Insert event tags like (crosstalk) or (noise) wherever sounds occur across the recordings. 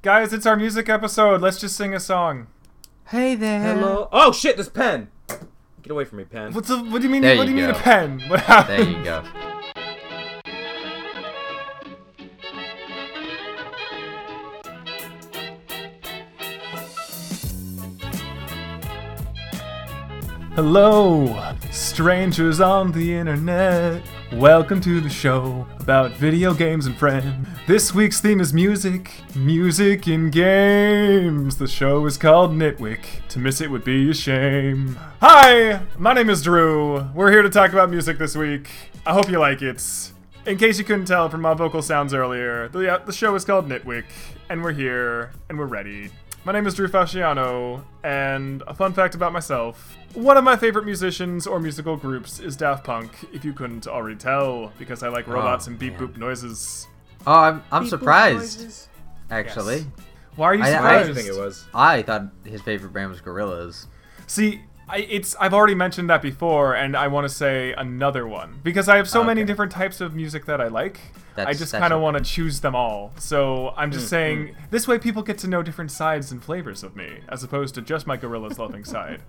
Guys, it's our music episode. Let's just sing a song. Hey there. Hello. Oh shit! This pen. Get away from me, pen. What's a, what do you mean? There what do you you mean a pen? (laughs) What happened? There you go. Hello, strangers on the internet. Welcome to the show about video games and friends. This week's theme is music, music in games. The show is called Nitwick. To miss it would be a shame. Hi, my name is Drew. We're here to talk about music this week. I hope you like it. In case you couldn't tell from my vocal sounds earlier, the, uh, the show is called Nitwick, and we're here, and we're ready. My name is Drew Fasciano, and a fun fact about myself. One of my favorite musicians or musical groups is Daft Punk, if you couldn't already tell, because I like oh, robots and beep boop noises. Oh, I'm, I'm Beep surprised, noises? actually. Why are you I- I What surprised? think it was? I thought his favorite band was Gorillaz. See, I, it's I've already mentioned that before, and I want to say another one because I have so many different types of music that I like. That's, I just kind of want to choose them all. So I'm Mm, just saying this way people get to know different sides and flavors of me, as opposed to just my Gorillaz loving (laughs) side.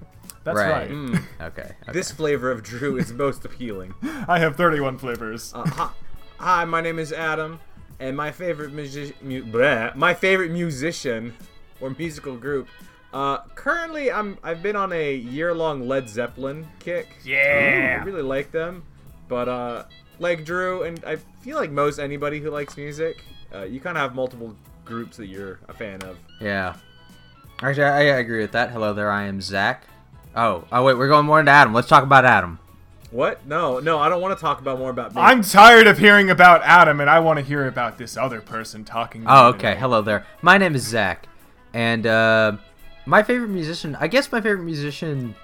That's right. Right. Mm. (laughs) Okay. okay. This flavor of Drew is most appealing. (laughs) I have 31 flavors. Uh, hi, hi, my name is Adam, and my favorite music, mu- bleh, my favorite musician or musical group. Uh, currently, I'm I've been on a year-long Led Zeppelin kick. Yeah. I really like them, but uh, like Drew, and I feel like most anybody who likes music, uh, you kind of have multiple groups that you're a fan of. Yeah. Actually, I, I agree with that. Hello there, I am Zach. Oh, oh wait, we're going more into Adam. Let's talk about Adam. What? No, no, I don't want to talk about more about me. I'm tired of hearing about Adam, and I want to hear about this other person talking. to Oh, okay. today. Hello there. My name is Zach, and uh, my favorite musician. I guess my favorite musician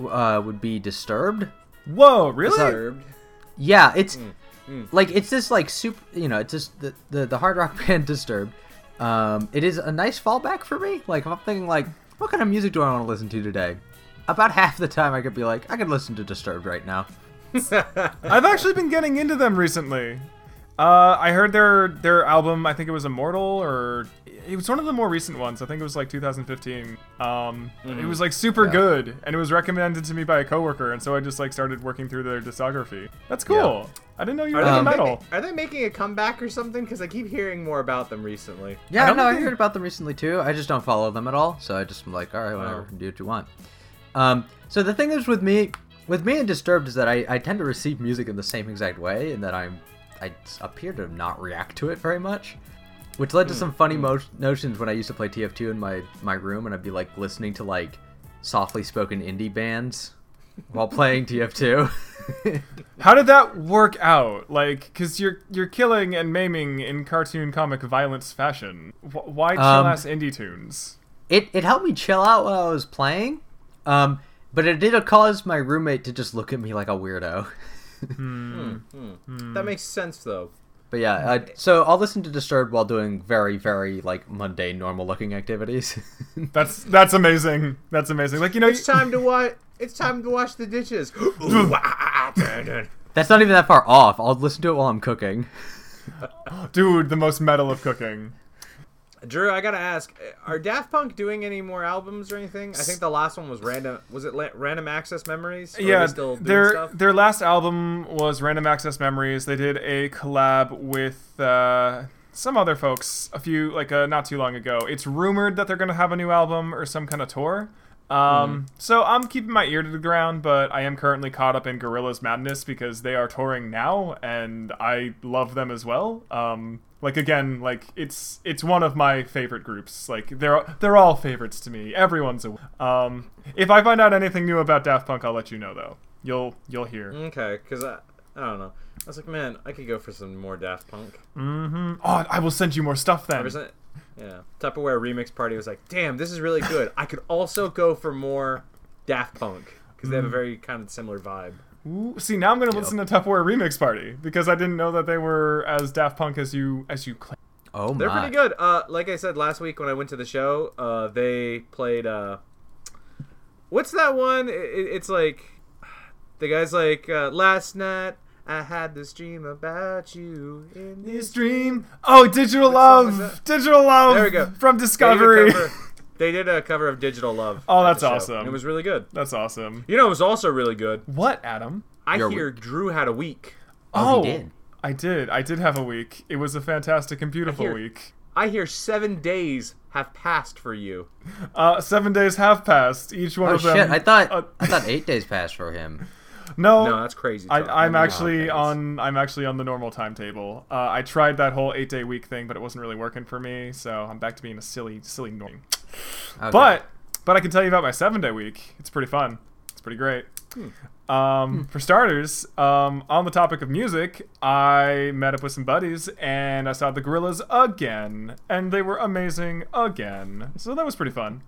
uh, would be Disturbed. Whoa, really? Disturbed. Yeah, it's mm. like it's this like super. You know, it's just the the, the hard rock (laughs) band Disturbed. Um, it is a nice fallback for me. Like if I'm thinking like, what kind of music do I want to listen to today? About (laughs) half the time, I could be like, I could listen to Disturbed right now. (laughs) I've actually been getting into them recently. Uh, I heard their their album. I think it was Immortal, or it was one of the more recent ones. I think it was like 2015. Um, it was like super Yeah. good, and it was recommended to me by a coworker, and so I just like started working through their discography. That's cool. I didn't know you were Are they, into Um, metal. are they making a comeback or something? Because I keep hearing more about them recently. I Yeah, don't no, I heard about them recently too. I just don't follow them at all, so I just am like, all right, whatever, Oh. do what you want. Um, so the thing is with me, with me and Disturbed is that I, I tend to receive music in the same exact way, and that I'm I s- appear to not react to it very much, which led to some funny mo- notions when I used to play TF2 in my my room, and I'd be like listening to like softly spoken indie bands while playing TF2. (laughs) How did that work out? Like, cause you're you're killing and maiming in cartoon comic violence fashion. Wh- why chill Um, ass indie tunes? it it helped me chill out while I was playing, um, but it did cause my roommate to just look at me like a weirdo. (laughs) Hmm. Hmm. Hmm. That makes sense though. But yeah, uh, so I'll listen to Disturbed while doing very, very like mundane, normal-looking activities. (laughs) That's that's amazing. That's amazing. Like you know, It's time to wash. It's time to wash the dishes. Ooh, (gasps) dun. That's not even that far off. I'll listen to it while I'm cooking. dude, the most metal of cooking. Drew, I gotta ask: Are Daft Punk doing any more albums or anything? I think the last one was random. Was it Random Access Memories? Yeah, they still doing their stuff? their last album was Random Access Memories. They did a collab with uh, some other folks a few like uh, not too long ago. It's rumored that they're gonna have a new album or some kind of tour. Um, so I'm keeping my ear to the ground, but I am currently caught up in Gorillaz madness because they are touring now, and I love them as well. Um, like again, like it's it's one of my favorite groups. Like they're they're all favorites to me. Everyone's a um. If I find out anything new about Daft Punk, I'll let you know though. You'll you'll hear. Okay, because I, I don't know. I was like, man, I could go for some more Daft Punk. Mm-hmm. Oh, I will send you more stuff then. Yeah, Tupperware Remix Party was like, damn, this is really good. I could also go for more Daft Punk because they have a very kind of similar vibe. Ooh, see, now I'm gonna listen to Tupperware Remix Party because I didn't know that they were as Daft Punk as you as you claim. Oh my. They're pretty good. Uh, like I said last week when I went to the show, uh, they played. Uh, what's that one? It, it- it's like the guy's like uh, last night I had this dream about you in This this dream. Oh, digital What love. that? Digital love. There we go. From They did a Discovery. cover- (laughs) They did a cover of Digital Love. Oh, that's awesome. It was really good. That's awesome. You know, it was also really good. What, Adam? I Your hear Drew had a week. Oh, he did. I did. I did have a week. It was a fantastic and beautiful hear- week. I hear seven days have passed for you. Uh, seven days have passed. Each one Oh of them. shit! I thought uh, I thought eight days passed for him. (laughs) no, No, that's crazy. I, talk. I'm actually on. I'm actually on the normal timetable. Uh, I tried that whole eight day week thing, but it wasn't really working for me. So I'm back to being a silly, silly norm. Okay. But but I can tell you about my seven day week. It's pretty fun. It's pretty great. Um, For starters, um, on the topic of music, I met up with some buddies and I saw the Gorillaz again, and they were amazing again. So that was pretty fun.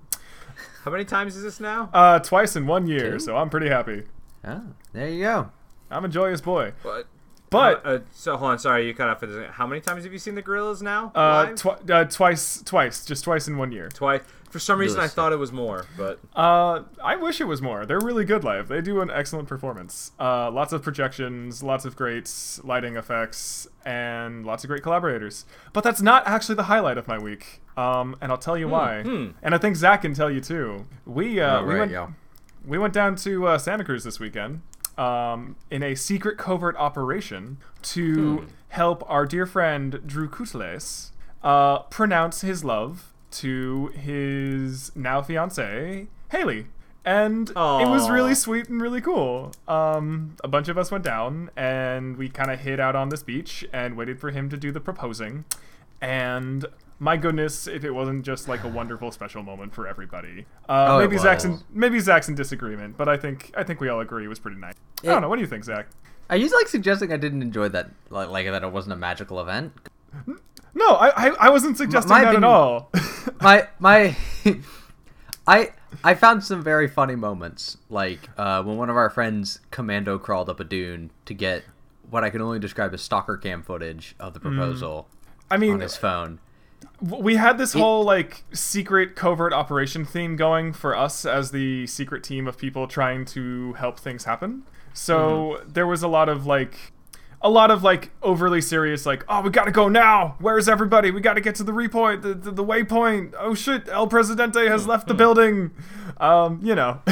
How many times is this now? Uh, twice in one year, Two? so I'm pretty happy. Oh, there you go. I'm a joyous boy. What? But uh, so hold on, sorry, you cut off for this. How many times have you seen the Gorillaz now? uh, Live? twi- uh, twice, twice, just twice in one year. Twice. For some reason, I thought it was more, but Uh, I wish it was more. They're really good live. They do an excellent performance. Uh, lots of projections, lots of great lighting effects, and lots of great collaborators. But that's not actually the highlight of my week. Um, and I'll tell you why. hmm. And I think Zach can tell you too. We uh, oh, we went yo. We went down to uh, Santa Cruz this weekend um, in a secret covert operation to Hmm. help our dear friend Drew Kuteles uh, pronounce his love to his now fiance Haley. And it was really sweet and really cool. Um, a bunch of us went down and we kind of hid out on this beach and waited for him to do the proposing. And my goodness, if it wasn't just like a wonderful special moment for everybody. Uh, Oh, it maybe Zach's in, maybe Zach's in disagreement, but I think I think we all agree it was pretty nice. I don't know. What do you think, Zach? Are you like suggesting I didn't enjoy that, like, like that it wasn't a magical event? No, I I, I wasn't suggesting my that at all. (laughs) my my (laughs) I I found some very funny moments, like uh, when one of our friends commando crawled up a dune to get what I can only describe as stalker cam footage of the proposal I on mean, his phone. We had this whole like secret covert operation theme going for us as the secret team of people trying to help things happen. So there was a lot of like a lot of like overly serious like oh we gotta go now! Where's everybody? We gotta get to the repoint the, the, the waypoint! Oh shit! El presidente has left the building! Um you know. (laughs)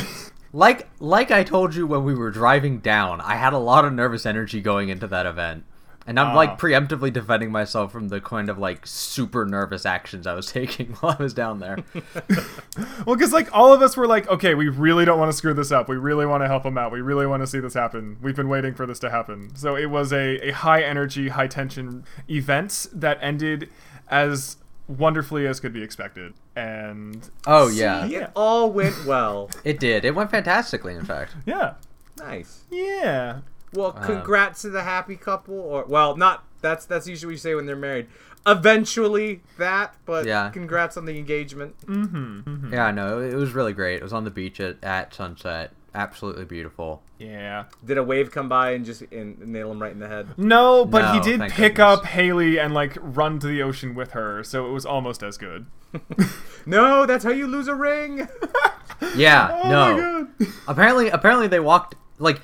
Like like I told you when we were driving down, I had a lot of nervous energy going into that event. And I'm Ah. like preemptively defending myself from the kind of like super nervous actions I was (laughs) taking while I was down there. (laughs) well because like all of us were like okay we really don't want to screw this up we really want to help him out we really want to see this happen we've been waiting for this to happen so it was a, a high energy high tension event that ended as wonderfully as could be expected and Oh yeah. it all went well. It did. It went fantastically in fact. yeah nice. yeah Well, um, congrats to the happy couple, or well, not that's that's usually what you say when they're married. Eventually, that, but Yeah. congrats on the engagement. Mm-hmm. Mm-hmm. Yeah, no, it was really great. It was on the beach at, at sunset. Absolutely beautiful. yeah Did a wave come by and just and nail him right in the head? no but he did pick goodness. up haley and like run to the ocean with her so it was almost as good (laughs) No, that's how you lose a ring. (laughs) Yeah, (laughs) oh no. my god Apparently, apparently they walked like,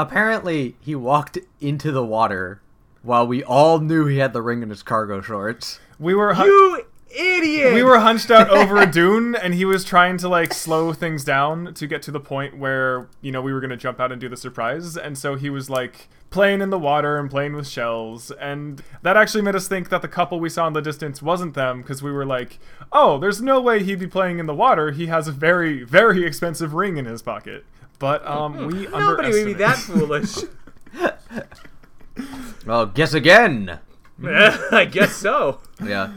apparently he walked into the water while we all knew he had the ring in his cargo shorts. we were hu- you idiot. we were hunched out over a (laughs) dune and he was trying to like slow things down to get to the point where you know we were going to jump out and do the surprise and so he was like playing in the water and playing with shells and that actually made us think that the couple we saw in the distance wasn't them because we were like oh there's no way he'd be playing in the water he has a very very expensive ring in his pocket but um we (laughs) Nobody would be that foolish. (laughs) Well, guess again. (laughs) I guess so. Yeah.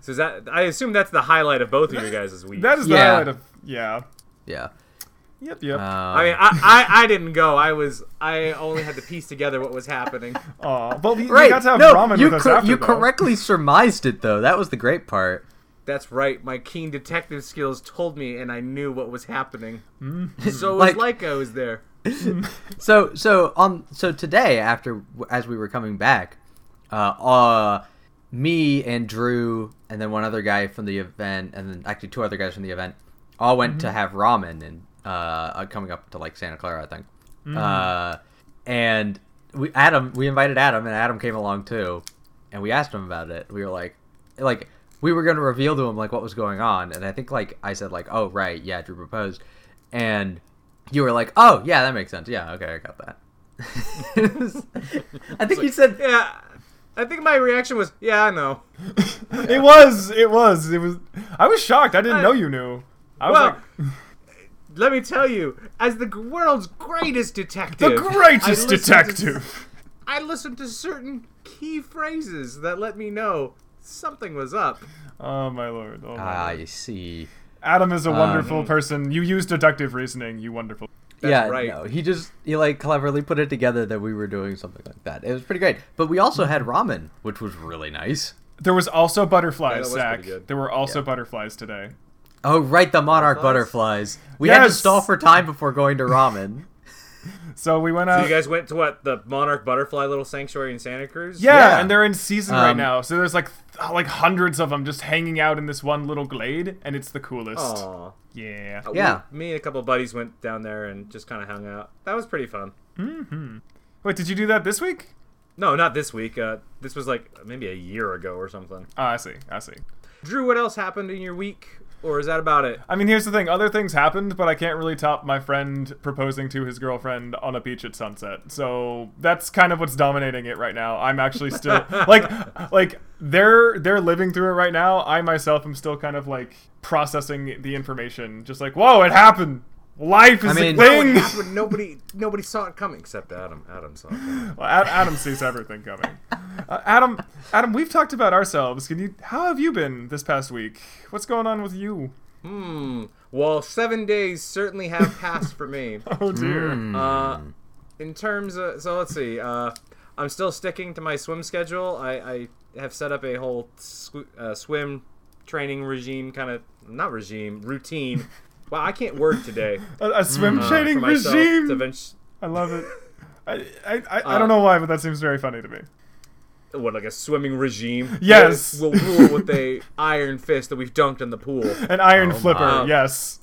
So is that I assume that's the highlight of both of your guys' week. that is the Yeah. highlight of yeah Yeah. yep yep Um, I mean, I, I, I didn't go. I was I only had to piece together what was happening. Aw, but we, we right. got to have no, ramen you with us cor- after you though. correctly surmised it though. That was the great part. That's right. My keen detective skills told me, and I knew what was happening. Mm-hmm. So it Like- was like I was there. (laughs) So so on so today after as we were coming back, uh, uh, me and Drew and then one other guy from the event and then actually two other guys from the event all went to have ramen and uh, uh coming up to like Santa Clara I think, uh, and we Adam we invited Adam and Adam came along too, and we asked him about it. We were like, like we were going to reveal to him like what was going on, and I think like I said like, oh right, yeah, Drew proposed, and you were like, oh yeah, that makes sense. Yeah, okay, I got that. (laughs) I think you said Yeah, I think my reaction was, yeah, I know. (laughs) It was. It was. It was. I was shocked. I didn't I- know you knew. I was Well, like, (laughs) Let me tell you, as the world's greatest detective, the I greatest to- detective. I listened to certain key phrases that let me know something was up. Oh my lord. Oh my Ah, lord. I see. Adam is a Um, wonderful person. You use deductive reasoning. You wonderful. That's yeah, right. no, he just he like cleverly put it together that we were doing something like that. It was pretty great. But we also had ramen, which was really nice. There was also butterflies, that was Zach. There were also Yeah. butterflies today. Oh, right, the monarch Butterflies? butterflies. We had to stall for time before going to ramen. (laughs) (laughs) So we went So you guys went to what the Monarch Butterfly little sanctuary in Santa Cruz? yeah, Yeah. and they're in season right Um, now. So there's like th- like hundreds of them just hanging out in this one little glade, and it's the coolest. Aw. Yeah. Uh, Yeah. we- me and a couple of buddies went down there and just kind of hung out. That was pretty fun. Hmm. Wait, did you do that this week? No, not this week. Uh, this was like maybe a year ago or something. Oh, I see. I see. Drew, what else happened in your week? Or is that about it? I mean, here's the thing. Other things happened, but I can't really top my friend proposing to his girlfriend on a beach at sunset. So that's kind of what's dominating it right now. I'm actually still (laughs) like, like they're they're living through it right now. I myself am still kind of like processing the information. Just like, whoa, it happened. Life is mean- a thing. happened? Nobody, nobody saw it coming except Adam. Adam saw it. Coming. Well, Ad- Adam sees everything coming. Uh, Adam, Adam, we've talked about ourselves. Can you? How have you been this past week? What's going on with you? Hmm. Well, seven days certainly have passed for me. (laughs) Oh dear. Uh, in terms of, so let's see. Uh, I'm still sticking to my swim schedule. I, I have set up a whole sw- uh, swim training regime, kind of not regime, routine. Wow, I can't work today. (laughs) A, a swim uh, training for myself regime. to eventually, I love it. (laughs) I, I, I, I Uh, don't know why, but that seems very funny to me. what like a swimming regime. Yes. we'll, we'll rule with a (laughs) iron fist that we've dunked in the pool. An iron Oh flipper, my. yes.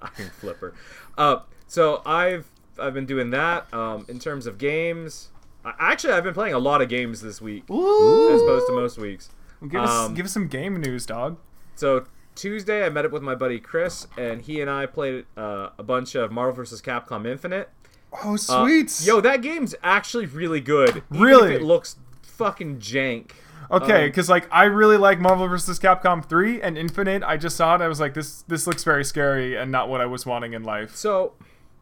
Iron flipper. Uh, so I've I've been doing that. Um, in terms of games, I, actually I've been playing a lot of games this week Ooh. as opposed to most weeks. Give us, Um, give us some game news, dog. So Tuesday, I met up with my buddy Chris, and he and I played uh, a bunch of Marvel vs. Capcom Infinite. Oh, Uh, sweet. yo, that game's actually really good. even if Really? it looks fucking jank. okay, um, because like I really like Marvel vs. Capcom 3 and Infinite. I just saw it. I was like, this this looks very scary and not what I was wanting in life. So,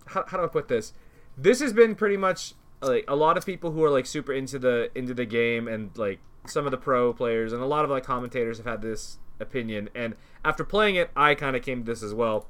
how, how do I put this? This has been pretty much like a lot of people who are like super into the into the game, and like some of the pro players and a lot of like commentators have had this opinion. And after playing it, I kind of came to this as well.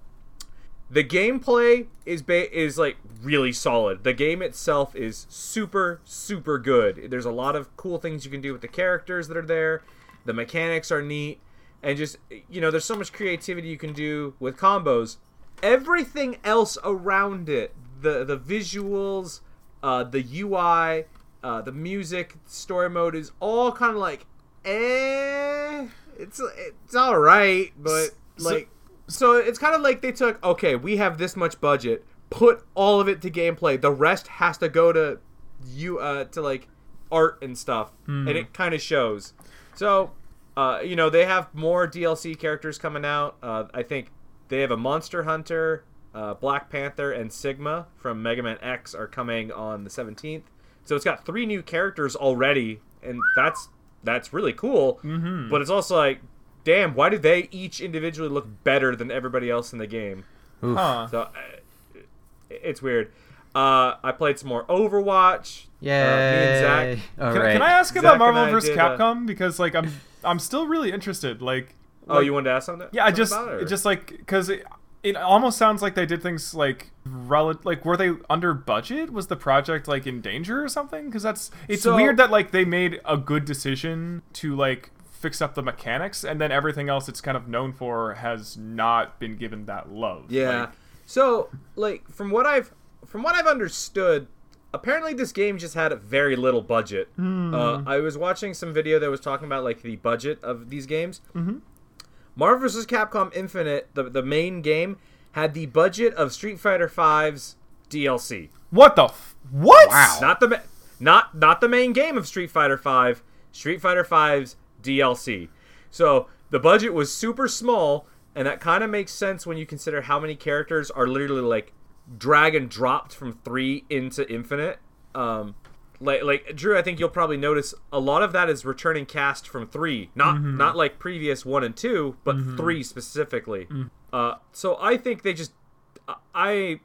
The gameplay is ba- is like really solid. The game itself is super super good. There's a lot of cool things you can do with the characters that are there. The mechanics are neat and just you know there's so much creativity you can do with combos. Everything else around it, the the visuals, uh, the UI, uh, the music, story mode is all kind of like eh. It's it's all right, but So- like so it's kind of like they took okay, we have this much budget, put all of it to gameplay. The rest has to go to you uh to like art and stuff, and it kind of shows. So, uh, you know, they have more DLC characters coming out. Uh, I think they have a Monster Hunter, uh, Black Panther, and Sigma from Mega Man X are coming on the 17th. So it's got three new characters already, and that's that's really cool. Mm-hmm. But it's also like, damn, why do they each individually look better than everybody else in the game? Huh. So uh, it's weird. Uh, I played some more Overwatch. Yeah. Uh, me and Zach. All Can, right. can I ask Zach about Marvel I vs. did, uh, Capcom because like I'm I'm still really interested. Like, Oh, like- you wanted to ask something? Yeah, I just about it just like because it, almost sounds like they did things like rel- like were they under budget? Was the project like in danger or something? Because that's it's So- weird that like they made a good decision to like fix up the mechanics and then everything else it's kind of known for has not been given that love. Yeah. Like, so, like from what I've from what I've understood, apparently this game just had a very little budget. Hmm. Uh, I was watching some video that was talking about like the budget of these games. Mhm. Marvel vs. Capcom Infinite, the the main game, had the budget of Street Fighter V's DLC. what the f- What? Wow. Not the not not the main game of Street Fighter V. Street Fighter V's DLC. So the budget was super small, and that kind of makes sense when you consider how many characters are literally like drag and dropped from three into infinite. Um, like like Drew, I think you'll probably notice a lot of that is returning cast from three, not mm-hmm. not like previous one and two, but mm-hmm. three specifically. Mm-hmm. Uh, so I think they just I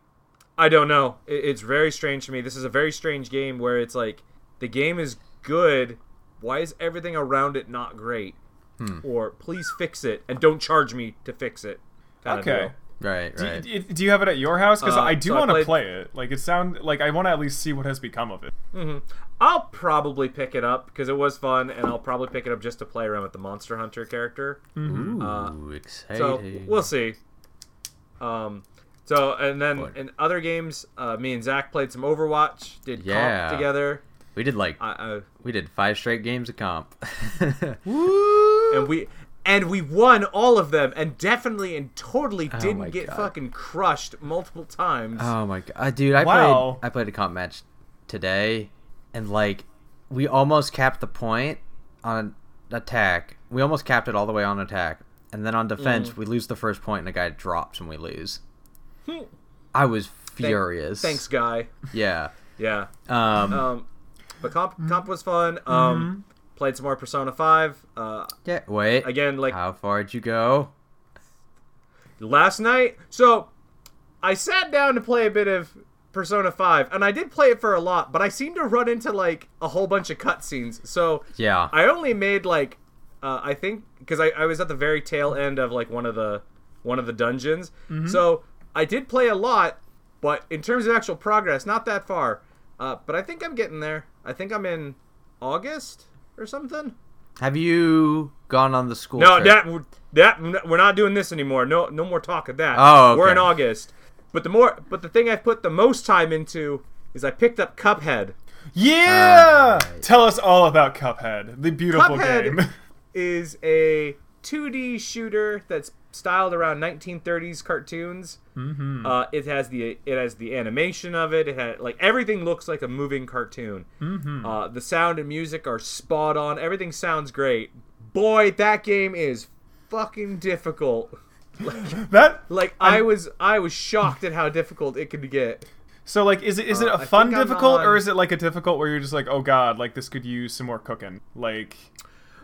I don't know. It, it's very strange to me. This is a very strange game where it's like the game is good. Why is everything around it not great? Hmm. Or please fix it and don't charge me to fix it. kinda Okay. Deal. Right, Do, right. do- do you have it at your house? Because Uh, I do so want to played- play it. Like it sound like I want to at least see what has become of it. I'll probably pick it up because it was fun, and I'll probably pick it up just to play around with the Monster Hunter character. Ooh, So exciting. we'll see. Um, so and then Boy. in other games, uh, me and Zach played some Overwatch, did Yeah. comp together. we did like I, I, we did five straight games of comp. (laughs) and we and we won all of them, and definitely and totally Oh didn't my get God. fucking crushed multiple times. Oh my god, dude! I Wow. played I played a comp match today, and like we almost capped the point on attack. We almost capped it all the way on attack, and then on defense Mm. we lose the first point, and the guy drops, and we lose. I was Thank- furious. Thanks, guy. Yeah. Yeah. Um. Um, but comp comp was fun. Um, Mm-hmm. Played some more Persona Five. Uh, yeah. Wait. again, like How far did you go? last night. So I sat down to play a bit of Persona 5, and I did play it for a lot, but I seemed to run into like a whole bunch of cutscenes. So Yeah. I only made like uh, I think because I, I was at the very tail end of like one of the one of the dungeons. So I did play a lot, but in terms of actual progress, not that far. Uh, but I think I'm getting there. I think I'm in August or something. Have you gone on the school No, trip? that that we're not doing this anymore. No, no more talk of that. Oh, we're in. August. But the more, but the thing I've put the most time into is I picked up Cuphead. Yeah. Alright. Tell us all about Cuphead, the beautiful Cuphead game. (laughs) is a 2D shooter that's styled around 1930s cartoons. Mm-hmm. Uh, it has the it has the animation of it. It had like everything looks like a moving cartoon. Mm-hmm. Uh, the sound and music are spot on. Everything sounds great. Boy, that game is fucking difficult. (laughs) that Like I was I was shocked at how difficult it could get. so like is it is it Uh, fun think I'm difficult or is it like a difficult where you're just like oh god like this could use some more cooking like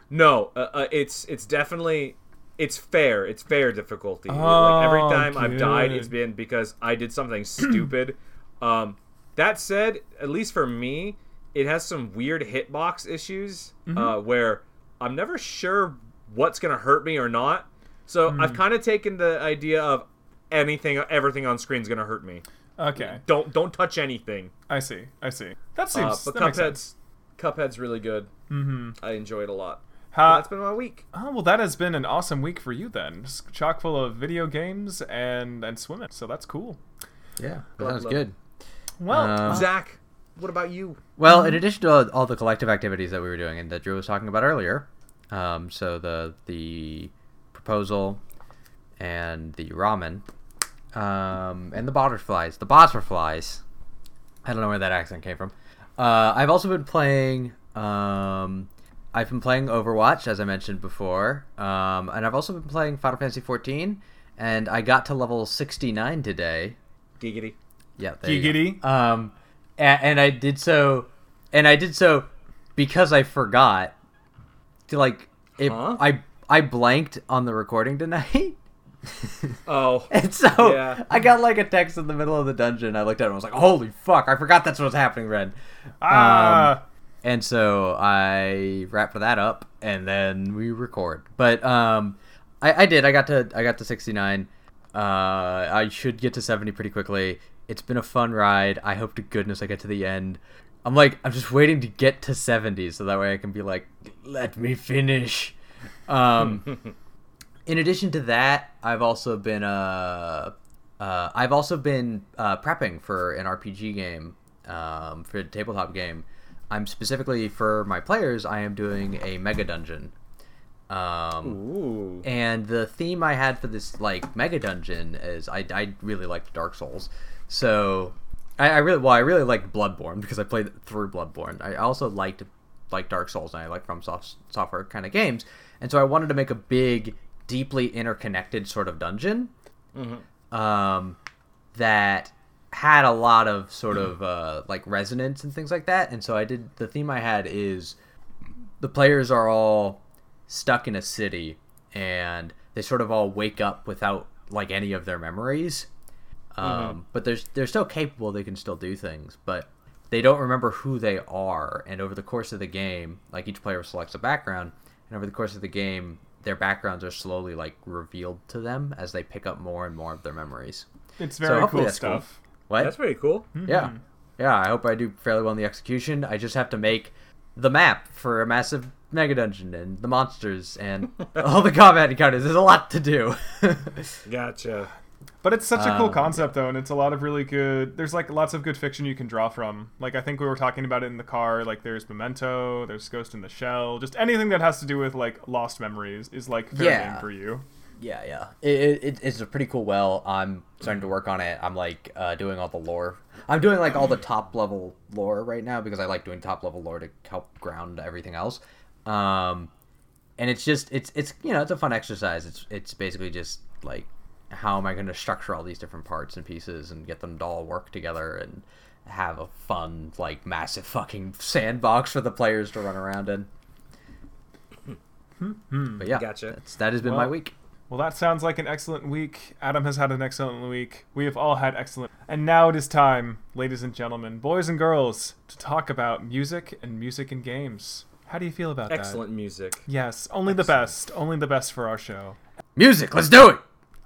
No, uh, uh, it's it's definitely it's fair. It's fair difficulty. Oh, like every time I've died, it's been because I did something stupid. (clears throat) Um, that said, at least for me, it has some weird hitbox issues Mm-hmm. uh, where I'm never sure what's gonna hurt me or not. So Hmm. I've kind of taken the idea of anything, everything on screen is gonna hurt me. okay Don't don't touch anything. I see I see that Uh, seems but that makes sense. Cuphead's Cuphead's really good. Mm-hmm. I enjoy it a lot. How, That's been my week. Oh well, that has been an awesome week for you then. Just chock full of video games and and swimming. So that's cool. Yeah. That Love, sounds love. good. Well, Um, Zach, what about you? Well, in addition to all, all the collective activities that we were doing and that Drew was talking about earlier, um, so the the proposal and the ramen um, and the butterflies, the butterflies. I don't know where that accent came from. Uh, I've also been playing. Um, I've been playing Overwatch, as I mentioned before, um, and I've also been playing Final Fantasy XIV. And I got to level sixty nine today. Giggity. Yeah, there you go. Giggity. Um, and, and I did so, and I did so because I forgot to like it. Huh? I I blanked on the recording tonight, (laughs) Oh. and so Yeah. I got like a text in the middle of the dungeon. I looked at it and was like, "Holy fuck! I forgot that's what's happening, Ren." ah, And so I wrap that up, and then we record. But um, I, I did. I got to I got to sixty nine. Uh, I should get to seventy pretty quickly. It's been a fun ride. I hope to goodness I get to the end. I'm like I'm just waiting to get to seventy, so that way I can be like, let me finish. Um, (laughs) in addition to that, I've also been uh, uh I've also been uh, prepping for an RPG game, um, for a tabletop game. I'm specifically for my players. I am doing a mega dungeon. Um, and the theme I had for this like mega dungeon is I, I really liked Dark Souls, so I, I really well, I really liked Bloodborne because I played through Bloodborne. I also liked like Dark Souls and I like From Soft, Software kind of games, and so I wanted to make a big, deeply interconnected sort of dungeon um, that had a lot of sort of uh, like resonance and things like that. And so I did the theme I had is the players are all stuck in a city and they sort of all wake up without like any of their memories. Um, But they're they're still capable. They can still do things, but they don't remember who they are. And over the course of the game, like each player selects a background, and over the course of the game, their backgrounds are slowly like revealed to them as they pick up more and more of their memories. It's very hopefully cool stuff. cool. Stuff. What? That's pretty cool. Yeah. Yeah, I hope I do fairly well in the execution. I just have to make the map for a massive mega dungeon and the monsters and (laughs) all the combat encounters. There's a lot to do. (laughs) Gotcha. But it's such a cool Um, concept, though, and it's a lot of really good. There's like lots of good fiction you can draw from. Like I think we were talking about it in the car. Like there's Memento, there's Ghost in the Shell. Just anything that has to do with like lost memories is like fair Yeah. game for you. Yeah, yeah. It, it, it's a pretty cool well. I'm starting to work on it. I'm like uh, doing all the lore. I'm doing like all the top level lore right now because I like doing top level lore to help ground everything else. Um, and it's just it's it's you know it's a fun exercise. It's it's basically just like how am I going to structure all these different parts and pieces and get them to all work together and have a fun like massive fucking sandbox for the players to run around in. But yeah, Gotcha. that's, that has been my week. Well, that sounds like an excellent week. Adam has had an excellent week. We have all had excellent. And now it is time, ladies and gentlemen, boys and girls, to talk about music and music and games. How do you feel about that? Excellent music. Yes, only the best. Only the best for our show. Music, let's do it.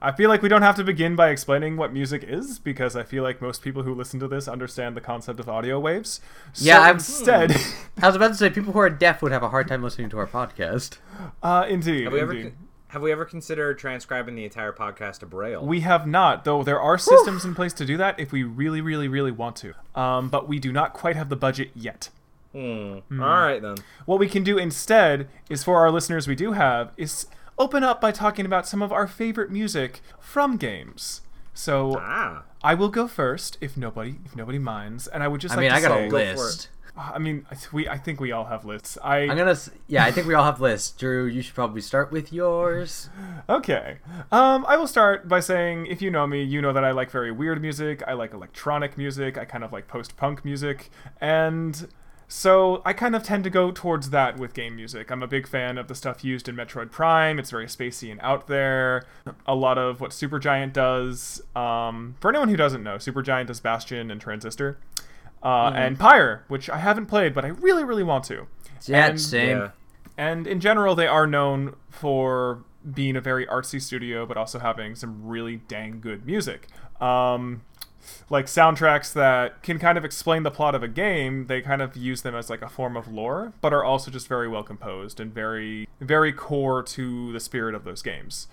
I feel like we don't have to begin by explaining what music is because I feel like most people who listen to this understand the concept of audio waves. So Yeah, I've- instead, (laughs) I was about to say people who are deaf would have a hard time listening to our podcast. uh, indeed, Have we indeed. con- have we ever considered transcribing the entire podcast to Braille? We have not, though there are systems in place to do that if we really, really, really want to. Um, but we do not quite have the budget yet. Hmm. All right then. What we can do instead is for our listeners we do have is open up by talking about some of our favorite music from games. So Ah. I will go first if nobody if nobody minds, and I would just I like mean, to I got say, a Go for it. list. I mean, I we I think we all have lists. I I'm gonna, yeah, I think we all have lists. Drew, you should probably start with yours. (laughs) Okay. Um, I will start by saying, if you know me, you know that I like very weird music. I like electronic music. I kind of like post punk music. And so I kind of tend to go towards that with game music. I'm a big fan of the stuff used in Metroid Prime. It's very spacey and out there. A lot of what Supergiant does. Um, for anyone who doesn't know, Supergiant does Bastion and Transistor. Uh, And Pyre, which I haven't played, but I really, really want to. Yeah, And- same. Yeah. and in general, they are known for being a very artsy studio, but also having some really dang good music. Um, like soundtracks that can kind of explain the plot of a game, they kind of use them as like a form of lore, but are also just very well composed and very, very core to the spirit of those games.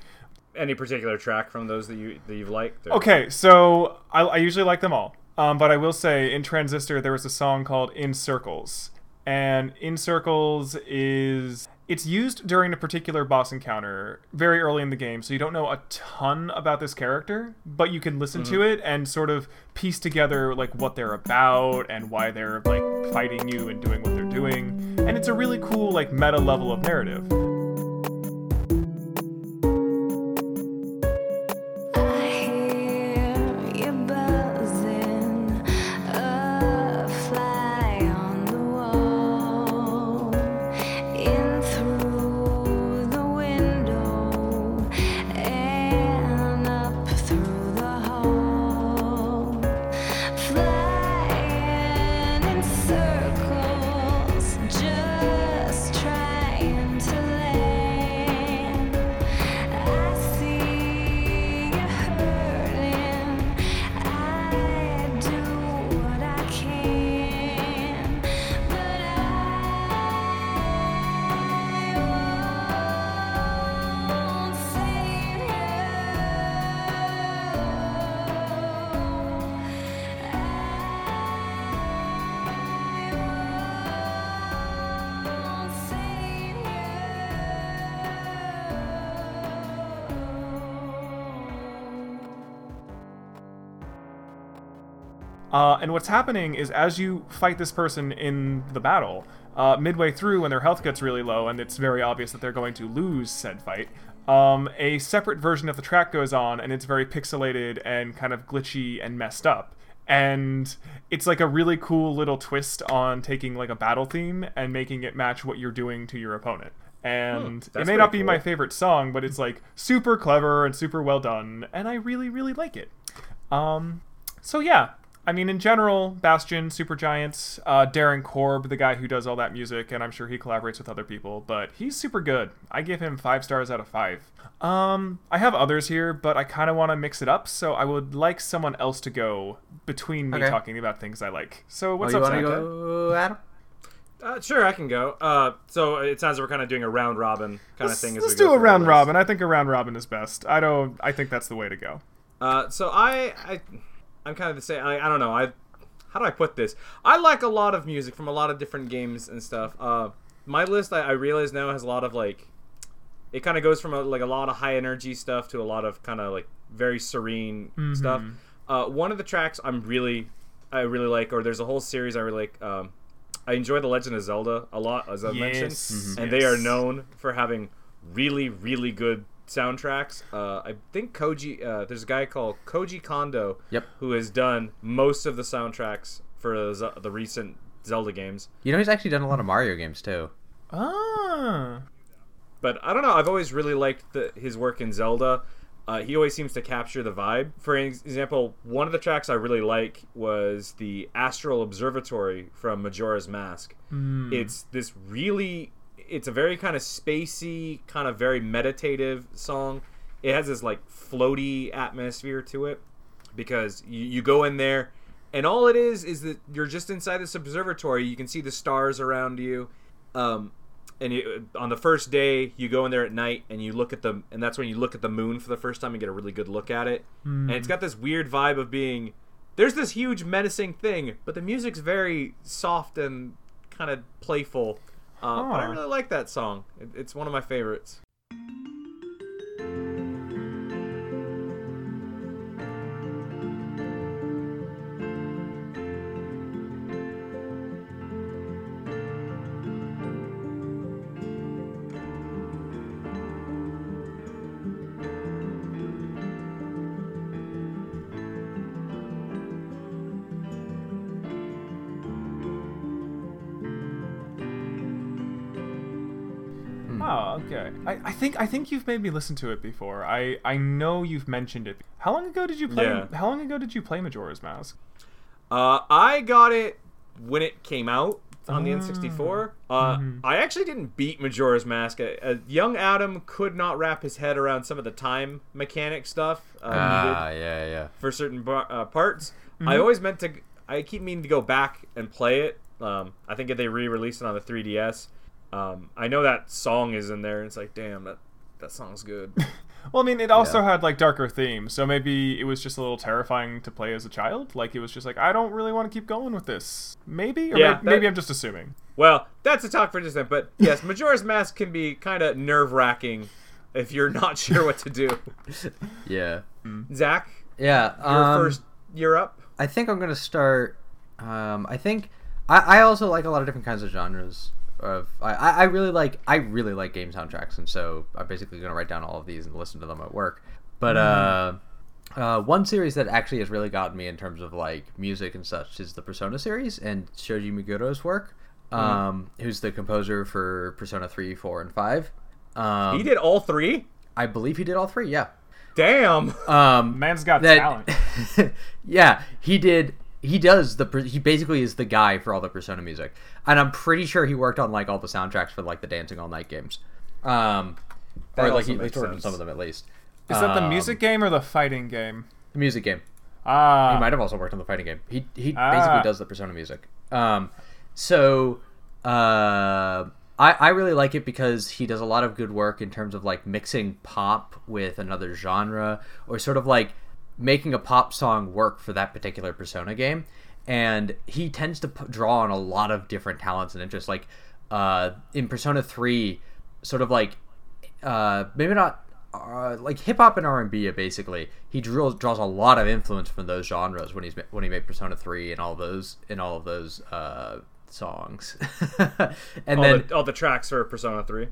Any particular track from those that you that you've liked? or- Okay, so I, I usually like them all, um, but I will say in Transistor there was a song called "In Circles," and "In Circles" is it's used during a particular boss encounter very early in the game, so you don't know a ton about this character, but you can listen to it and sort of piece together like what they're about and why they're like fighting you and doing what they're doing, and it's a really cool like meta level of narrative. Uh, and what's happening is as you fight this person in the battle, uh, midway through when their health gets really low and it's very obvious that they're going to lose said fight, um, a separate version of the track goes on and it's very pixelated and kind of glitchy and messed up. And it's like a really cool little twist on taking like a battle theme and making it match what you're doing to your opponent. And it may not be my favorite song, but it's like super clever and super well done, and I really, really like it. Um, so yeah, I mean, in general, Bastion, Supergiant's, uh, Darren Korb, the guy who does all that music, and I'm sure he collaborates with other people, but he's super good. I give him five stars out of five. Um, I have others here, but I kind of want to mix it up, so I would like someone else to go between me Okay. talking about things I like. So Oh, what's you up, want to Zach? go, Adam? Uh, sure, I can go. Uh, so it sounds like we're kind of doing a round robin kind Let's, of thing. as let's we go do a round robin. I think a round robin is best. I don't. I think that's the way to go. Uh, so I, I, I'm kind of the same. I, I don't know. I, how do I put this? I like a lot of music from a lot of different games and stuff. Uh, my list, I, I realize now has a lot of like, it kind of goes from a, like a lot of high energy stuff to a lot of kind of like very serene stuff. Uh, one of the tracks I'm really, I really like, or there's a whole series I really like. Um, I enjoy The Legend of Zelda a lot, as I mentioned, Yes, and they are known for having really, really good soundtracks. Uh, I think Koji, uh, there's a guy called Koji Kondo, Yep. who has done most of the soundtracks for the, the recent Zelda games. You know, he's actually done a lot of Mario games too. Ah. But I don't know. I've always really liked the, his work in Zelda. Uh, he always seems to capture the vibe. For example, one of the tracks I really like was the Astral Observatory from Majora's Mask. It's this really, it's a very kind of spacey, kind of very meditative song. It has this like floaty atmosphere to it because you, you go in there and all it is is that you're just inside this observatory. You can see the stars around you. Um, and you, on the first day you go in there at night and you look at the and that's when you look at the moon for the first time and get a really good look at it and it's got this weird vibe of being there's this huge menacing thing but the music's very soft and kind of playful uh, but i really like that song. It, it's one of my favorites think I think you've made me listen to it before. I I know you've mentioned it. How long ago did you play? Yeah. How long ago did you play Majora's Mask? Uh, I got it when it came out on the N64. Uh, Mhm. I actually didn't beat Majora's Mask. A, a young Adam could not wrap his head around some of the time mechanic stuff uh, Ah, yeah, yeah. for certain bar- uh, parts. I Mm-hmm. always meant to. I keep meaning to go back and play it. Um, I think if they re-released it on the 3DS, um, I know that song is in there. And it's like, damn, that that song's good. (laughs) Well, I mean, it also Yeah. had like darker themes, so maybe it was just a little terrifying to play as a child. Like it was just like I don't really want to keep going with this. Maybe, or Yeah, may- that- maybe I'm just assuming. well, that's a talk for just then. But (laughs) yes, Majora's Mask can be kind of nerve-wracking if you're not (laughs) sure what to do. Yeah. Zach, Yeah. your um, first year up. I think I'm gonna start. Um, I think I, I also like a lot of different kinds of genres. Of I, I I really like I really like game soundtracks, and so I'm basically gonna write down all of these and listen to them at work. But uh, uh, one series that actually has really gotten me in terms of like music and such is the Persona series and Shoji Meguro work, um, who's the composer for Persona three, four, and five. Um, He did all three. I believe he did all three. Yeah. Damn. Um, Man's got that- talent. (laughs) yeah, he did. He does the. He basically is the guy for all the Persona music, and I'm pretty sure he worked on like all the soundtracks for like the Dancing All Night games. Um, That or like he, worked on some of them at least. Is that the Um, music game or the fighting game? The music game. Ah, He might have also worked on the fighting game. He he Ah. basically does the Persona music. Um, so uh, I I really like it because he does a lot of good work in terms of like mixing pop with another genre or sort of like making a pop song work for that particular Persona game. And he tends to p- draw on a lot of different talents and interests. Like uh, in Persona Three, sort of like uh, maybe not uh, like hip hop and R and B. Basically, he draws draws a lot of influence from those genres when he's when he made Persona Three and all those and all of those uh, songs. (laughs) and all, then the, all the tracks for Persona 3.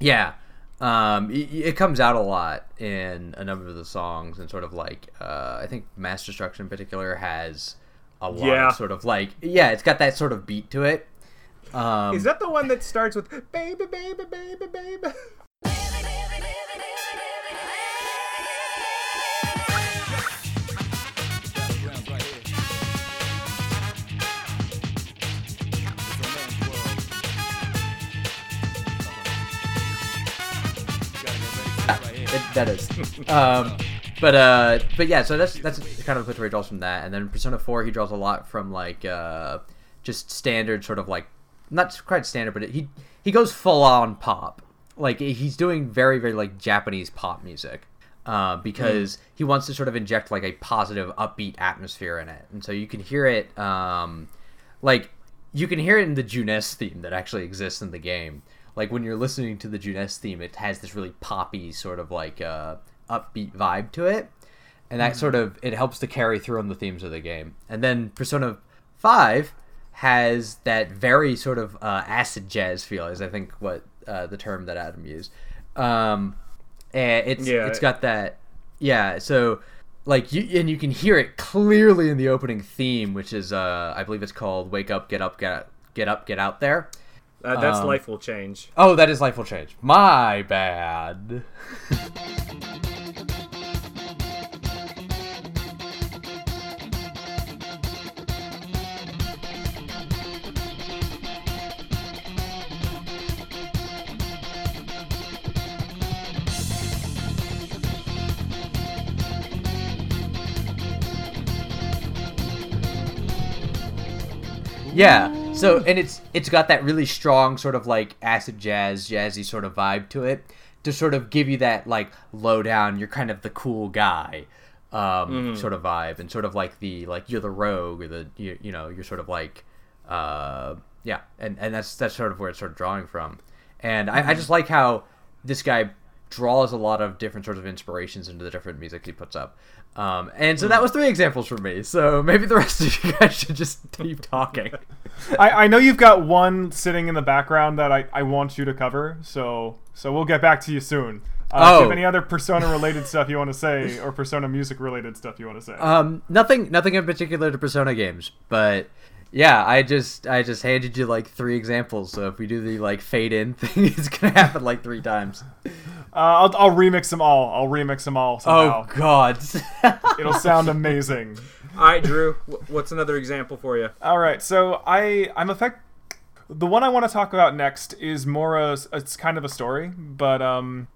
yeah, um, it, it comes out a lot in a number of the songs, and sort of like uh, I think Mass Destruction in particular has a lot Yeah. of sort of like yeah, it's got that sort of beat to it. Um, Is that the one that starts with baby, baby, baby, baby? That is. Um, but uh, but yeah, so that's that's kind of the place where he draws from that, and then Persona Four he draws a lot from like uh, just standard sort of like not quite standard, but he he goes full on pop. Like he's doing very very like Japanese pop music. Uh, because he wants to sort of inject like a positive, upbeat atmosphere in it, and so you can hear it, um, like you can hear it in the Junes theme that actually exists in the game. Like when you're listening to the Junes theme, it has this really poppy sort of like uh, upbeat vibe to it, and that sort of it helps to carry through on the themes of the game. And then Persona Five has that very sort of uh, acid jazz feel, is I think what uh, the term that Adam used. Um, and it's Yeah. it's got that yeah. So like you and you can hear it clearly in the opening theme, which is uh I believe it's called "Wake Up, Get Up, Get Get Up, Get Out There." Uh, that's Um, Life Will Change. Oh, that is Life Will Change. My bad. Yeah. So and it's it's got that really strong sort of like acid jazz, jazzy sort of vibe to it to sort of give you that like low down, you're kind of the cool guy um sort of vibe and sort of like the like you're the rogue or the you, you know, you're sort of like uh yeah, and and that's that's sort of where it's sort of drawing from. And I, I just like how this guy draws a lot of different sorts of inspirations into the different music he puts up. Um, and so that was three examples for me. So maybe the rest of you (laughs) guys should just keep (laughs) talking. I, I know you've got one sitting in the background that I, I want you to cover, so so we'll get back to you soon. Uh, Do you Oh. have any other Persona related stuff you want to say, or Persona music related stuff you want to say? Um, nothing, nothing in particular to Persona games, but yeah, I just, I just handed you like three examples. So if we do the like fade in (laughs) thing, it's gonna happen like three times. Uh, I'll, I'll remix them all. I'll remix them all somehow. Oh God. (laughs) It'll sound amazing. All right, Drew. What's another example for you? All right, so I I'm effect. The one I want to talk about next is more a it's kind of a story, but um,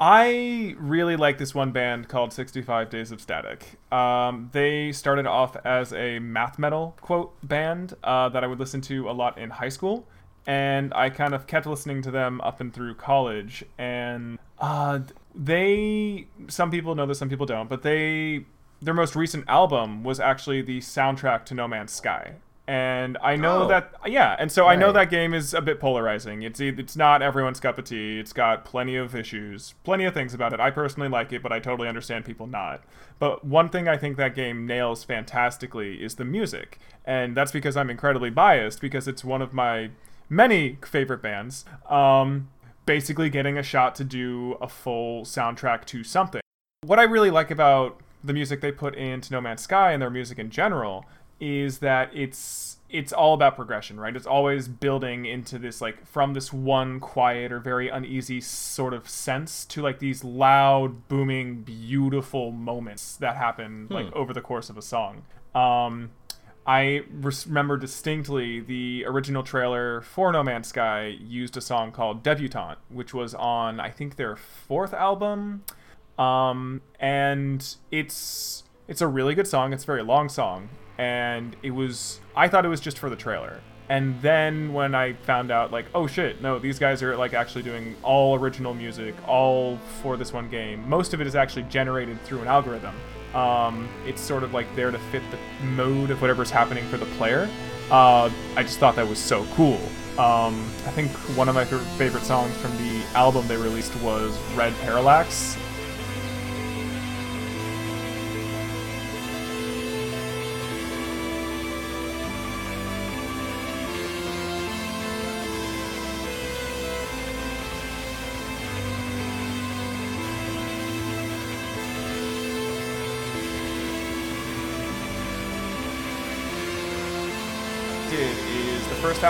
I really like this one band called 65 Days of Static. Um, they started off as a math metal quote band uh, that I would listen to a lot in high school, and I kind of kept listening to them up and through college. And uh, they, some people know this, some people don't, but they, their most recent album was actually the soundtrack to No Man's Sky. And I know Oh. that, yeah, and so I know that game is a bit polarizing. It's it's not everyone's cup of tea. It's got plenty of issues, plenty of things about it. I personally like it, but I totally understand people not. But one thing I think that game nails fantastically is the music, and that's because I'm incredibly biased because it's one of my many favorite bands. Um, basically, getting a shot to do a full soundtrack to something. What I really like about the music they put into No Man's Sky and their music in general is that it's it's all about progression, right? It's always building into this like from this one quiet or very uneasy sort of sense to like these loud, booming, beautiful moments that happen like over the course of a song. Um, I res- remember distinctly the original trailer for No Man's Sky used a song called Debutante, which was on I think their fourth album, um, and it's it's a really good song. It's a very long song, and it was I thought it was just for the trailer. And then when I found out, like, oh shit, no, these guys are like actually doing all original music, all for this one game. Most of it is actually generated through an algorithm. Um, it's sort of like there to fit the mode of whatever's happening for the player. Uh, I just thought that was so cool. Um, I think one of my favorite songs from the album they released was Red Parallax,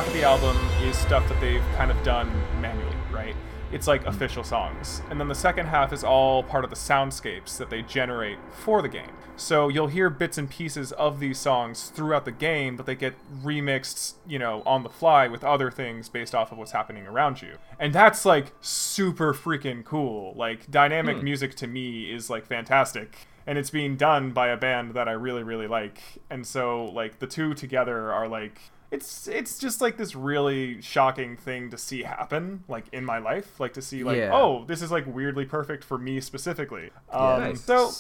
half of the album is stuff that they've kind of done manually, right? It's like mm-hmm. official songs. And then the second half is all part of the soundscapes that they generate for the game. So you'll hear bits and pieces of these songs throughout the game, but they get remixed, you know, on the fly with other things based off of what's happening around you. And that's like super freaking cool. Like dynamic hmm. music to me is like fantastic. And it's being done by a band that I really, really like. And so like the two together are like it's it's just like this really shocking thing to see happen like in my life like to see like Yeah. oh this is like weirdly perfect for me specifically um Nice. so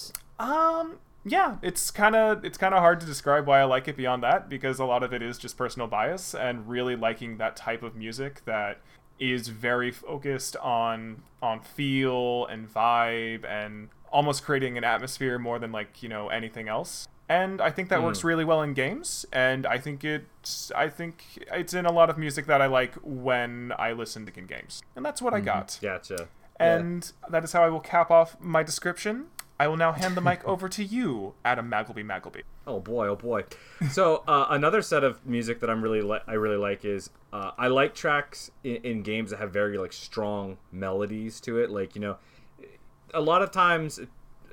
um yeah it's kind of it's kind of hard to describe why i like it beyond that because a lot of it is just personal bias and really liking that type of music that is very focused on on feel and vibe and almost creating an atmosphere more than like you know anything else and i think that works really well in games and i think it's i think it's in a lot of music that i like when i listen to games and that's what i got Gotcha. and that is how I will cap off my description. I will now hand the mic over to you, Adam Magleby Magleby. Oh boy, oh boy. So uh, another set of music that I'm really li- I really like is uh, I like tracks in, in games that have very like strong melodies to it. Like you know, a lot of times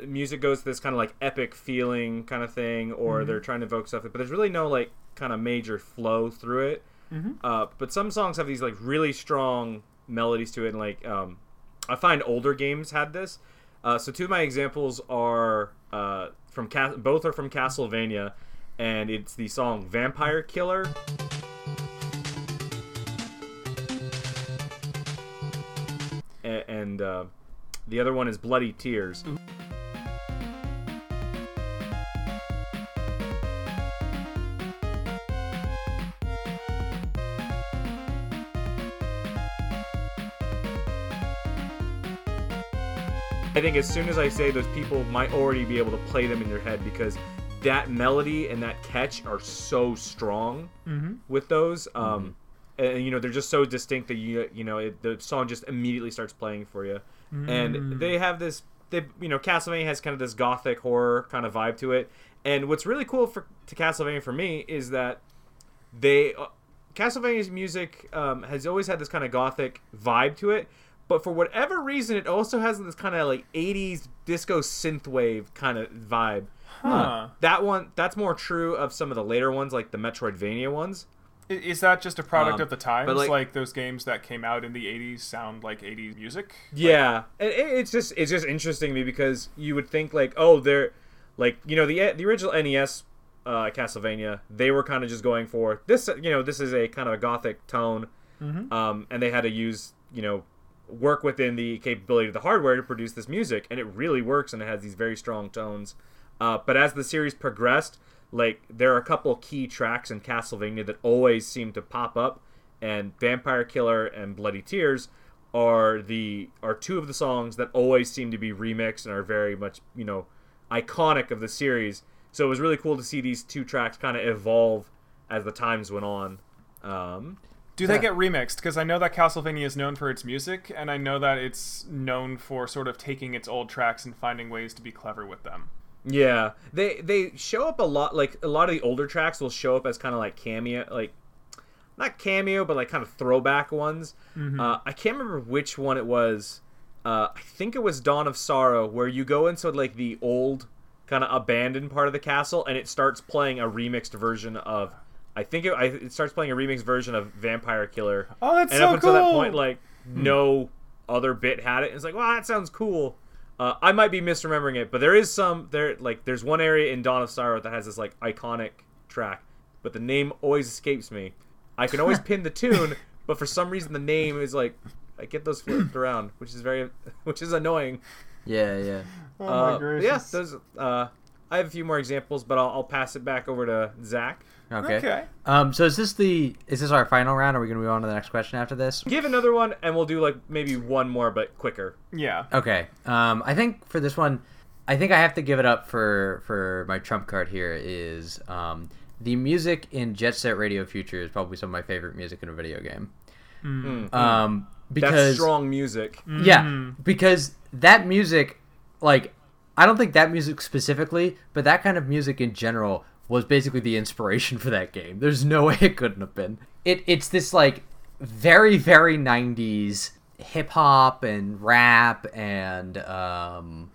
music goes to this kind of like epic feeling kind of thing, or they're trying to evoke stuff, but there's really no like kind of major flow through it. Uh, but some songs have these like really strong melodies to it, and like um, I find older games had this. Uh, so two of my examples are uh, from Cas- both are from Castlevania, and it's the song "Vampire Killer." A- and uh, the other one is "Bloody Tears." I think as soon as I say those, people might already be able to play them in their head because that melody and that catch are so strong with those. Um, and you know they're just so distinct that you you know it, the song just immediately starts playing for you. And they have this, they you know Castlevania has kind of this gothic horror kind of vibe to it. And what's really cool for to Castlevania for me is that they uh, Castlevania's music um, has always had this kind of gothic vibe to it, but for whatever reason, it also has this kind of like '80s disco synthwave kind of vibe. Huh. That one, that's more true of some of the later ones, like the Metroidvania ones. Is that just a product Um, of the times? Like, like- those games that came out in the 80s sound like 80s music? Yeah, and it, it's just it's just interesting to me because you would think like, oh, they're like you know the the original NES uh, Castlevania, they were kind of just going for this. You know, this is a kind of a gothic tone, um, and they had to use you know work within the capability of the hardware to produce this music, and it really works, and it has these very strong tones. Uh, but as the series progressed, like there are a couple key tracks in Castlevania that always seem to pop up, and Vampire Killer and Bloody Tears are the are two of the songs that always seem to be remixed and are very much you know iconic of the series. So it was really cool to see these two tracks kind of evolve as the times went on. Um, Do they get remixed? Because I know that Castlevania is known for its music, and I know that it's known for sort of taking its old tracks and finding ways to be clever with them. Yeah, they they show up a lot. Like a lot of the older tracks will show up as kind of like cameo, like not cameo, but like kind of throwback ones. Uh, I can't remember which one it was. Uh, I think it was Dawn of Sorrow, where you go into like the old kind of abandoned part of the castle, and it starts playing a remixed version of. I think it, I, it starts playing a remix version of Vampire Killer. Oh, that's and so cool. And up until that point, like no other bit had it. It's like, wow, that sounds cool. Uh, I might be misremembering it, but there is some there. Like, there's one area in Dawn of Sorrow that has this like iconic track, but the name always escapes me. I can always (laughs) pin the tune, but for some reason the name is like I get those flipped (coughs) around, which is very, (laughs) which is annoying. Yeah, yeah. Oh Uh, my gracious. yeah, those. Uh, I have a few more examples, but I'll, I'll pass it back over to Zach. Okay. Okay. Um. So is this the is this our final round? Are we gonna move on to the next question after this? Give another one, and we'll do like maybe one more, but quicker. Yeah. Okay. Um. I think for this one, I think I have to give it up for for my trump card here is um the music in Jet Set Radio Future is probably some of my favorite music in a video game. Um. Because That's strong music. Yeah, because that music, like, I don't think that music specifically, but that kind of music in general was basically the inspiration for that game. There's no (laughs) way it couldn't have been. It it's this like very very 90s hip hop and rap and um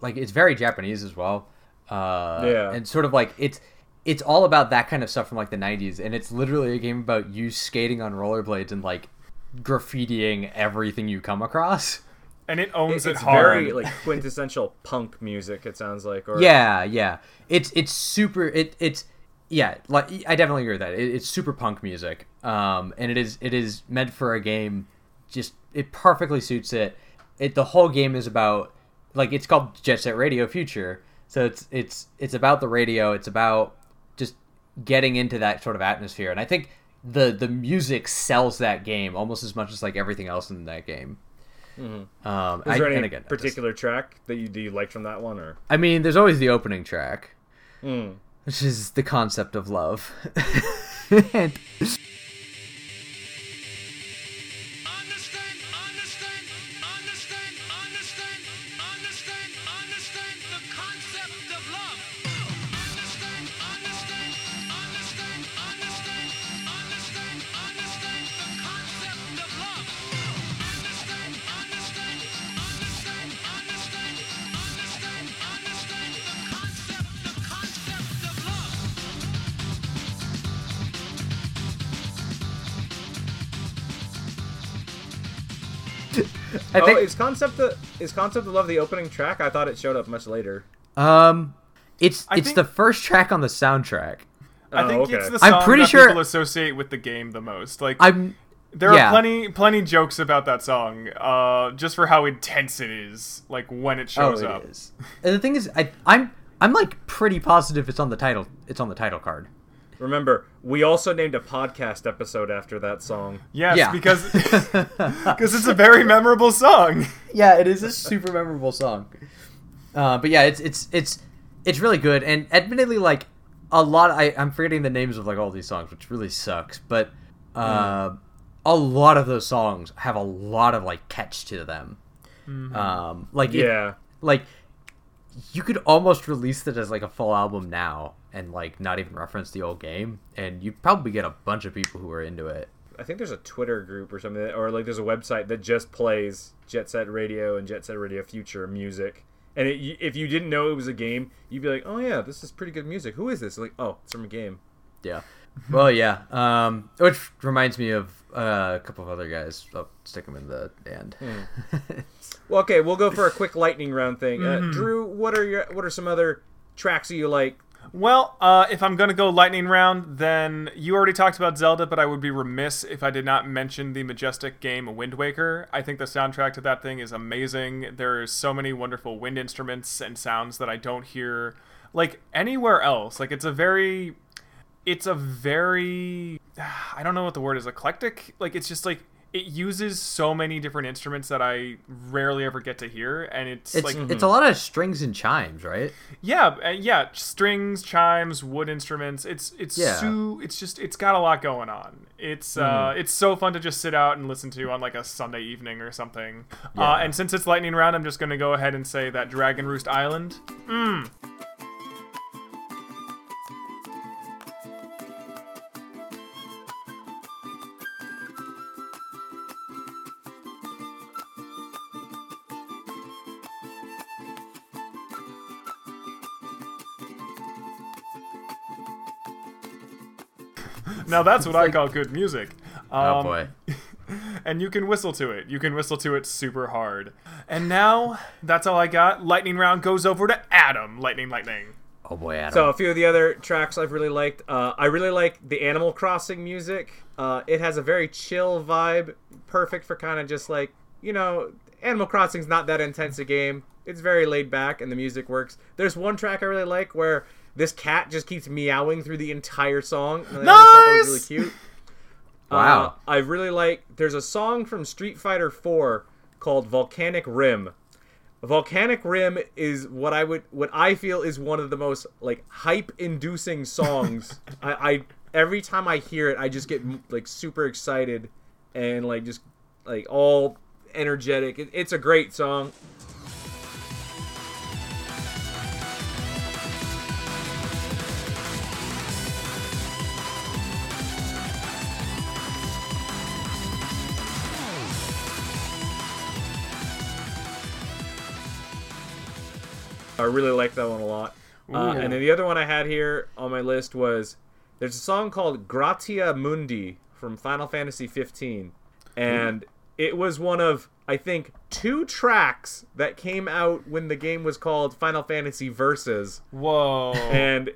like it's very Japanese as well. Uh Yeah. and sort of like it's it's all about that kind of stuff from like the 90s and it's literally a game about you skating on rollerblades and like graffitiing everything you come across. And it owns It's, it hard. very like quintessential (laughs) punk music. It sounds like. Or, Yeah, yeah. It's it's super. It it's yeah. Like I definitely agree with that. It, it's super punk music. Um, and it is it is meant for a game. Just it perfectly suits it. It the whole game is about like it's called Jet Set Radio Future. So it's it's it's about the radio. It's about just getting into that sort of atmosphere. And I think the the music sells that game almost as much as like everything else in that game. Um, Is there and any again, particular track that you do you liked from that one, or? I mean, there's always the opening track, Mm. which is the concept of love. (laughs) and is concept the is concept of love the opening track? I thought it showed up much later. um, it's I it's think- the first track on the soundtrack. I Oh, think okay. it's the I'm song pretty that sure- people associate with the game the most. Like I'm there yeah. are plenty plenty jokes about that song, uh, just for how intense it is. Like when it shows oh, up. it is. And the thing is, I I'm I'm like pretty positive it's on the title. It's on the title card. Remember, we also named a podcast episode after that song. Yes, Yeah. because (laughs) because it's a very memorable song. Yeah, it is a super memorable song. Uh, but yeah, it's it's it's it's really good, and admittedly, like a lot. I I'm forgetting the names of like all these songs, which really sucks. But uh, a lot of those songs have a lot of like catch to them. Um, like it- Yeah. like you could almost release it as like a full album now and like not even reference the old game and you'd probably get a bunch of people who are into it I think there's a Twitter group or something, or like there's a website that just plays Jet Set Radio and Jet Set Radio Future music. And it, if you didn't know it was a game, you'd be like, "Oh yeah, this is pretty good music. Who is this?" Like, "Oh, it's from a game." yeah well yeah um which reminds me of uh, a couple of other guys i'll stick them in the end (laughs) Well, okay, we'll go for a quick lightning round thing. Mm-hmm. Uh, Drew, what are your what are some other tracks that you like? Well, uh, if I'm gonna go lightning round, then you already talked about Zelda, but I would be remiss if I did not mention the majestic game Wind Waker. I think the soundtrack to that thing is amazing. There's so many wonderful wind instruments and sounds that I don't hear like anywhere else. Like it's a very, it's a very, (sighs) I don't know what the word is, eclectic. Like it's just like it uses so many different instruments that I rarely ever get to hear, and it's, it's like it's a lot of strings and chimes right yeah, uh, yeah, strings, chimes, wood instruments. It's it's Yeah. so it's just it's got a lot going on. It's uh it's so fun to just sit out and listen to on like a Sunday evening or something. Uh, and since it's lightning round, I'm just gonna go ahead and say that Dragon Roost Island. Mm. Now that's what I call good music. oh Um, boy (laughs) and you can whistle to it. You can whistle to it super hard. And now that's all I got. Lightning round goes over to Adam. Lightning, lightning. oh boy Adam. So a few of the other tracks I've really liked. Uh, I really like the Animal Crossing music. Uh, it has a very chill vibe, perfect for kind of just like you know, Animal Crossing's not that intense a game. It's very laid back, and the music works. There's one track I really like where this cat just keeps meowing through the entire song. And I always thought that was Nice! really cute. (laughs) Wow. Uh, I really like. There's a song from Street Fighter 4 called Volcanic Rim. Volcanic Rim is what I would what I feel is one of the most like hype inducing songs. (laughs) I, I every time I hear it, I just get like super excited and like just like all energetic. It, it's a great song. I really like that one a lot. Uh, and then the other one I had here on my list was there's a song called Gratia Mundi from Final Fantasy 15, and it was one of I think two tracks that came out when the game was called Final Fantasy Versus, Whoa. and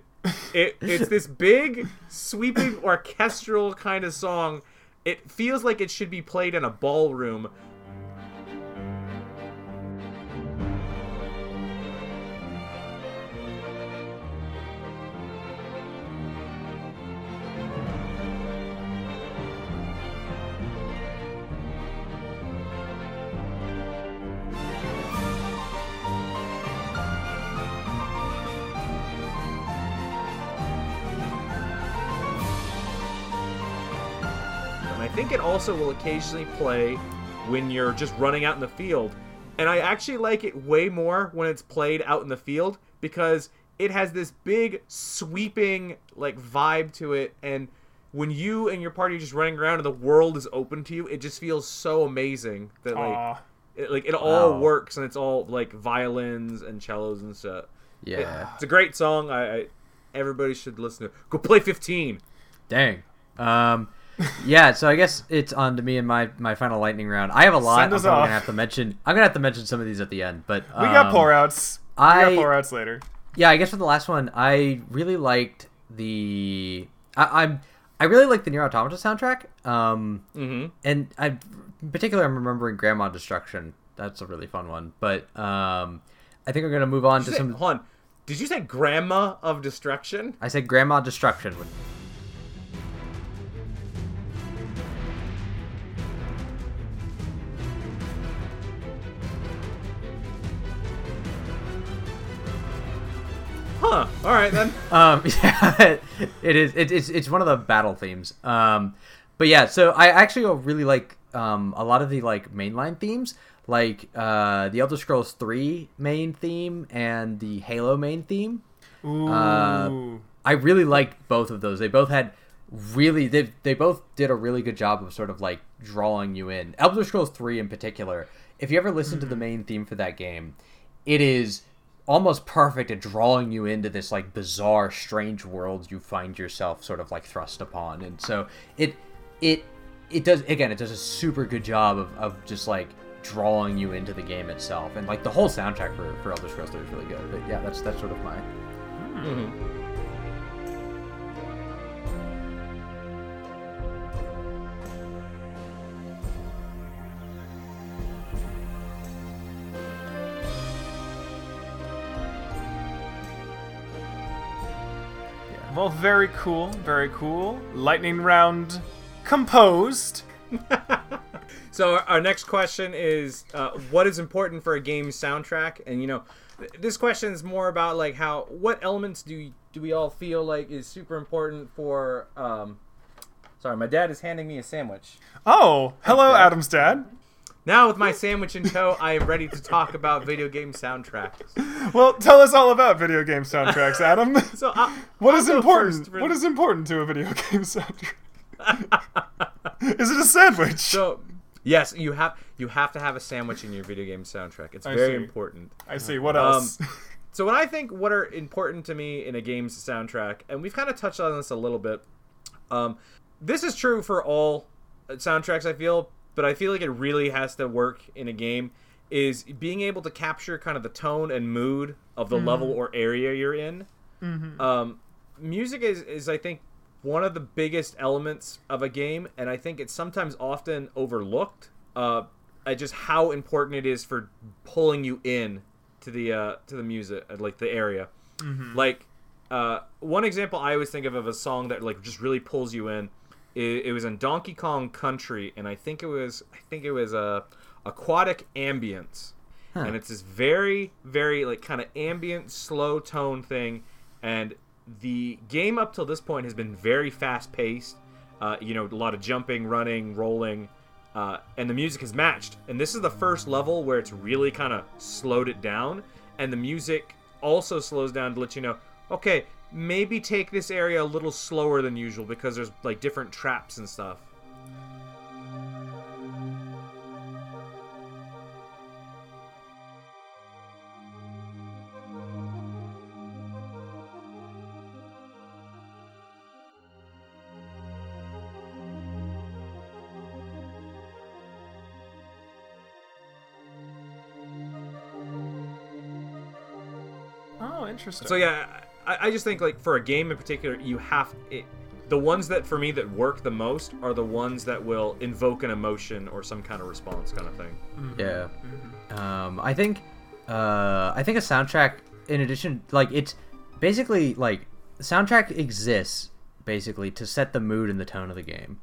it it's this big sweeping orchestral kind of song. It feels like it should be played in a ballroom. Also will occasionally play when you're just running out in the field. And I actually like it way more when it's played out in the field because it has this big sweeping like vibe to it and when you and your party are just running around and the world is open to you, it just feels so amazing that like Aw. it, like it all Wow. works and it's all like violins and cellos and stuff. It- Yeah. it's a great song. I, I everybody should listen to. it. Go play 15. Dang. Um, yeah. So I guess it's on to me in my my final lightning round. I have a lot. Send I'm off. gonna have to mention. I'm gonna have to mention some of these at the end. But we got um, pour outs. We I- got pour outs later. Yeah, I guess for the last one, I really liked the. I, I'm. I really like the NieR: Automata soundtrack. Um, Mm-hmm. and I, in particular, I'm remembering Grandma Destruction. That's a really fun one. But um, I think we're gonna move on to Did say, some. hold on. Did you say Grandma of Destruction? I said Grandma Destruction. Huh. All right then. (laughs) Um, (laughs) yeah, it is. It, it's it's one of the battle themes. Um, but yeah, so I actually really like um a lot of the like mainline themes, like uh the Elder Scrolls Three main theme and the Halo main theme. Ooh. Uh, I really liked both of those. They both had really they they both did a really good job of sort of like drawing you in. Elder Scrolls 3 in particular, if you ever listen to the main theme for that game, it is almost perfect at drawing you into this like bizarre strange world you find yourself sort of like thrust upon. And so it it it does again, it does a super good job of, of just like drawing you into the game itself. And like the whole soundtrack for, for Elder Scrolls 3 is really good. But yeah, that's that's sort of my hmm. mm-hmm. Well, very cool. Very cool. Lightning round composed. (laughs) So our- our next question is, uh, what is important for a game's soundtrack? And you know, th- this question is more about like how what elements do do we all feel like is super important for? Um, sorry, my dad is handing me a sandwich. Oh, hello. Adam's dad. Now with my sandwich in tow, I am ready to talk about video game soundtracks. Well, tell us all about video game soundtracks, Adam. (laughs) So uh, (laughs) what I'll is important? for- What is important to a video (laughs) game soundtrack? is it a sandwich? So yes, you have you have to have a sandwich in your video game soundtrack. It's I very see. important. I see. What Um, else? So when I think what are important to me in a game's soundtrack, and we've kind of touched on this a little bit, um, this is true for all soundtracks. I feel, but I feel like it really has to work in a game. Is being able to capture kind of the tone and mood of the level or area you're in. Um, music is, is I think one of the biggest elements of a game, and I think it's sometimes often overlooked. Uh, at just how important it is for pulling you in to the uh, to the music, uh, like the area. Like uh, one example I always think of of a song that like just really pulls you in. It, it was in Donkey Kong Country, and I think it was I think it was uh, Aquatic Ambience, and it's this very very like kind of ambient slow tone thing, and the game up till this point has been very fast paced. Uh, you know, a lot of jumping, running, rolling, uh, and the music is matched. And this is the first level where it's really kind of slowed it down, and the music also slows down to let you know, okay, maybe take this area a little slower than usual because there's like different traps and stuff. Oh, so yeah, I, I just think like for a game in particular, you have it. The ones that for me that work the most are the ones that will invoke an emotion or some kind of response, kind of thing. Yeah. Um, I think, uh, I think a soundtrack, in addition, like it's basically like soundtrack exists basically to set the mood and the tone of the game.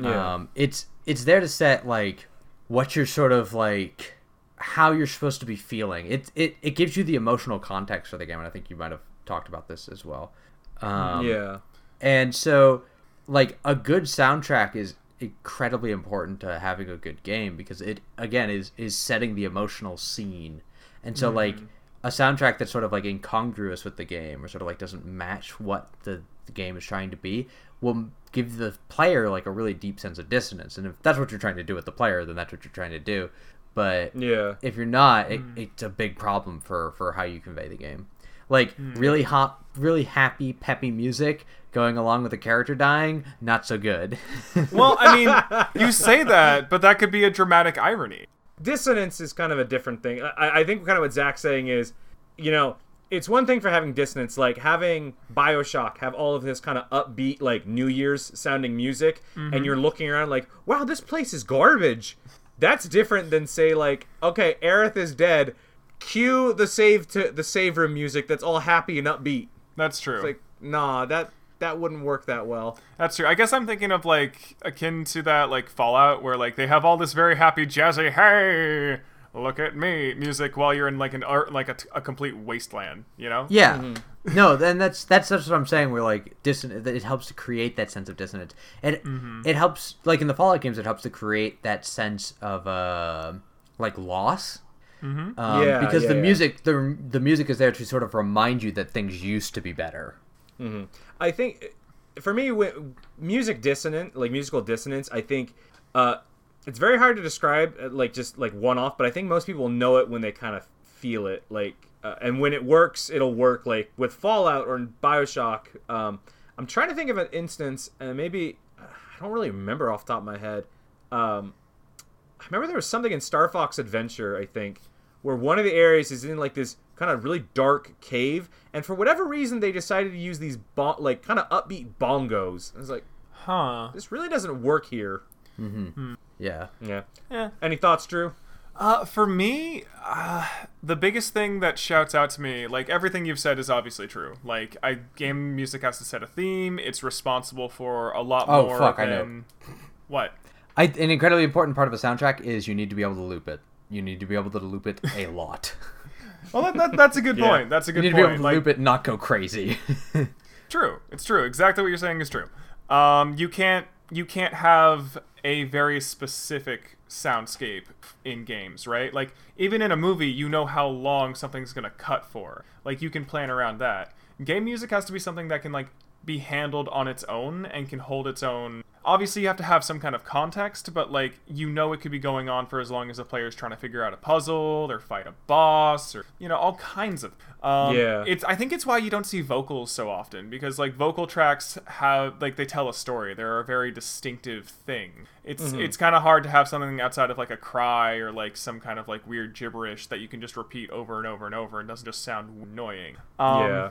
Yeah. Um, it's it's there to set like what you're sort of like how you're supposed to be feeling. It it it gives you the emotional context for the game, and I think you might have talked about this as well. Um, yeah. and so, like, a good soundtrack is incredibly important to having a good game because it again is is setting the emotional scene. And so, like, a soundtrack that's sort of like incongruous with the game or sort of like doesn't match what the, the game is trying to be will give the player like a really deep sense of dissonance. And if that's what you're trying to do with the player, then that's what you're trying to do. But Yeah. if you're not, it, it's a big problem for for how you convey the game. Like hmm. really hot, really happy, peppy music going along with a character dying, not so good. (laughs) well, I mean, you say that, but that could be a dramatic irony. dissonance is kind of a different thing. I, I think kind of what Zach's saying is, you know, it's one thing for having dissonance, like having Bioshock have all of this kind of upbeat, like New Year's sounding music, and mm-hmm. you're looking around like, wow, this place is garbage. That's different than say like, okay, Aerith is dead. Cue the save to the save room music that's all happy and upbeat. That's true. It's like, nah, that that wouldn't work that well. That's true. I guess I'm thinking of like akin to that like Fallout where like they have all this very happy jazzy hey look at me music while you're in like an art like a, a complete wasteland, you know? Yeah. (laughs) No, then that's that's that's what I'm saying. we're like dissonance, it helps to create that sense of dissonance. It it helps like in the Fallout games, it helps to create that sense of uh like loss. Mm-hmm. Um, Yeah, because yeah, the yeah. music the the music is there to sort of remind you that things used to be better. I think for me, when, music dissonant, like musical dissonance, I think uh, it's very hard to describe, uh, like just like one off. But I think most people know it when they kind of feel it, like, uh, and when it works, it'll work. Like with Fallout or in Bioshock, um, I'm trying to think of an instance, and maybe I don't really remember off the top of my head. Um, I remember there was something in Star Fox Adventure, I think, where one of the areas is in like this kind of really dark cave, and for whatever reason they decided to use these bon- like kind of upbeat bongos. I was like, Huh. this really doesn't work here. Yeah. Yeah. Yeah. Any thoughts, Drew? Uh, for me, uh, the biggest thing that shouts out to me, like everything you've said, is obviously true. Like, I game music has to set a theme. It's responsible for a lot Oh, more fuck, I know. what. I, an incredibly important part of a soundtrack is you need to be able to loop it. You need to be able to loop it a (laughs) lot. Well, that, that, that's a good Yeah. point. That's a good point. you good need to be able to Like, loop it not go crazy. (laughs) True. It's true. Exactly what you're saying is true. Um, you can't you can't have a very specific soundscape in games, right? Like even in a movie, you know how long something's gonna cut for. Like you can plan around that. Game music has to be something that can like be handled on its own and can hold its own. Obviously, you have to have some kind of context, but like you know, it could be going on for as long as the is trying to figure out a puzzle or fight a boss or you know all kinds of. Um, Yeah. It's I think it's why you don't see vocals so often because like vocal tracks have like they tell a story. They're a very distinctive thing. It's it's kind of hard to have something outside of like a cry or like some kind of like weird gibberish that you can just repeat over and over and over and doesn't just sound annoying. Um, yeah.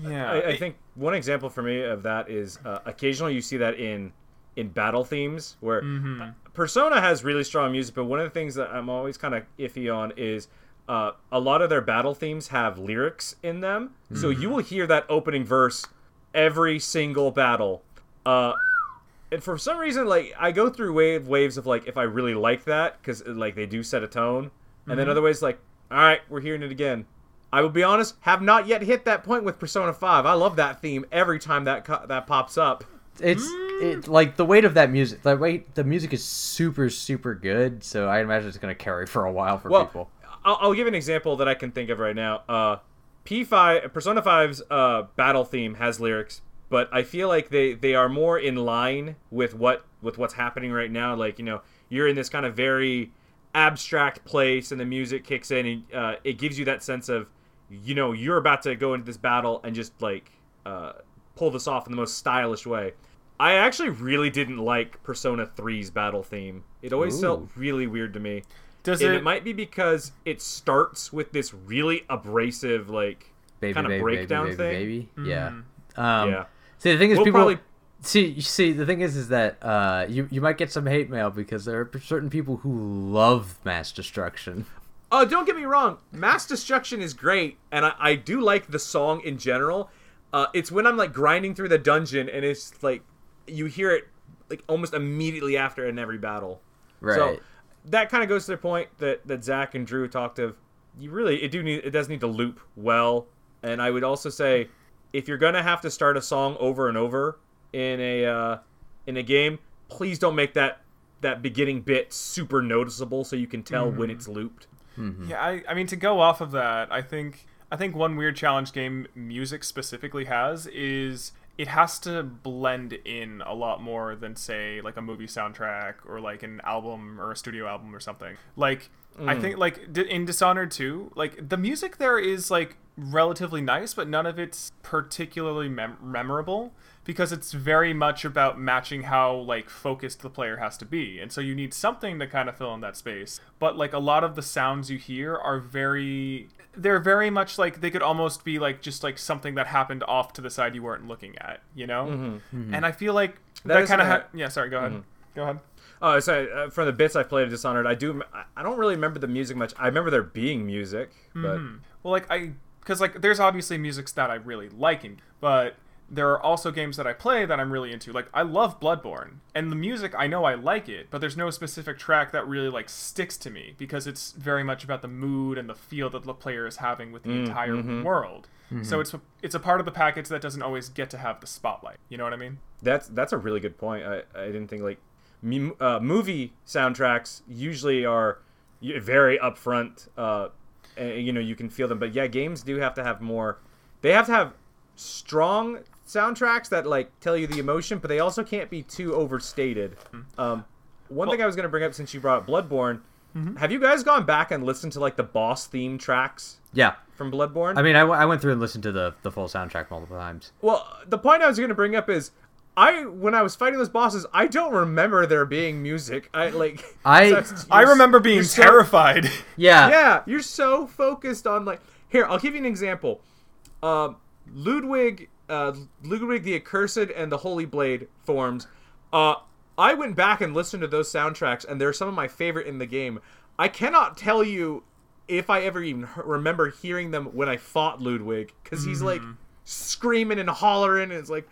yeah. I, I think one example for me of that is uh, occasionally you see that in in battle themes where uh, Persona has really strong music, but one of the things that I'm always kind of iffy on is uh, a lot of their battle themes have lyrics in them, so you will hear that opening verse every single battle. Uh, and for some reason, like I go through wave waves of like if I really like that because like they do set a tone, and then other ways like all right, we're hearing it again. I will be honest, have not yet hit that point with Persona 5. I love that theme every time that co- that pops up. it's it like the weight of that music. The weight, the music is super super good. So I imagine it's gonna carry for a while for Well, people. I'll, I'll give an example that I can think of right now. Uh, P5 Persona 5's uh, battle theme has lyrics, but I feel like they they are more in line with what with what's happening right now. Like you know, you're in this kind of very abstract place, and the music kicks in, and uh, it gives you that sense of you know you're about to go into this battle and just like uh, pull this off in the most stylish way. I actually really didn't like Persona 3's battle theme. It always felt really weird to me Does and it? it might be because it starts with this really abrasive like baby, kinda baby, breakdown baby, thing. baby, baby. Yeah. Um, Yeah. See, the thing is, We'll people. probably- See, you see, the thing is, is that uh, you you might get some hate mail because there are certain people who love mass destruction. Oh, don't get me wrong. Mass Destruction is great, and I, I do like the song in general. Uh, it's when I'm like grinding through the dungeon, and it's like you hear it like almost immediately after in every battle. Right. So that kind of goes to the point that that Zach and Drew talked of. You really it do need it does need to loop well, and I would also say if you're gonna have to start a song over and over in a uh, in a game, please don't make that that beginning bit super noticeable so you can tell when it's looped. Yeah, I, I mean to go off of that, I think I think one weird challenge game music specifically has is it has to blend in a lot more than say like a movie soundtrack or like an album or a studio album or something. Like I think mm. like in Dishonored 2, like the music there is like relatively nice, but none of it's particularly mem- memorable because it's very much about matching how like focused the player has to be. And so you need something to kind of fill in that space. But like a lot of the sounds you hear are very they're very much like they could almost be like just like something that happened off to the side you weren't looking at, you know? Mm-hmm. Mm-hmm. And I feel like That that, is kind of ha- yeah, sorry, go ahead. Mm-hmm. Go ahead. Oh, sorry. Uh, from the bits I've played of Dishonored, I do. I- I don't really remember the music much. I remember there being music, but Well, like I, because like there's obviously music that I really like, but there are also games that I play that I'm really into. Like I love Bloodborne, and the music I know I like it, but there's no specific track that really like sticks to me because it's very much about the mood and the feel that the player is having with the entire world. So it's a, it's a part of the package that doesn't always get to have the spotlight. You know what I mean? that's that's a really good point. I, I didn't think like mu- uh, movie soundtracks usually are very upfront. Uh, and, you know, you can feel them, but yeah, games do have to have more. They have to have strong soundtracks that like tell you the emotion, but they also can't be too overstated. Um, one thing I was going to bring up since you brought up Bloodborne, have you guys gone back and listened to like the boss theme tracks Yeah. from Bloodborne? I mean, I, w- I went through and listened to the the full soundtrack multiple times. Well, the point I was going to bring up is I when I was fighting those bosses, I don't remember there being music. I like (laughs) I- (laughs) you're- I remember being you're so- terrified. (laughs) Yeah. yeah, you're so focused on like here. I'll give you an example. Um, Ludwig, uh, Ludwig the Accursed and the Holy Blade forms. Uh, I went back and listened to those soundtracks, and they're some of my favorite in the game. I cannot tell you if I ever even remember hearing them when I fought Ludwig, because he's like screaming and hollering, and it's like,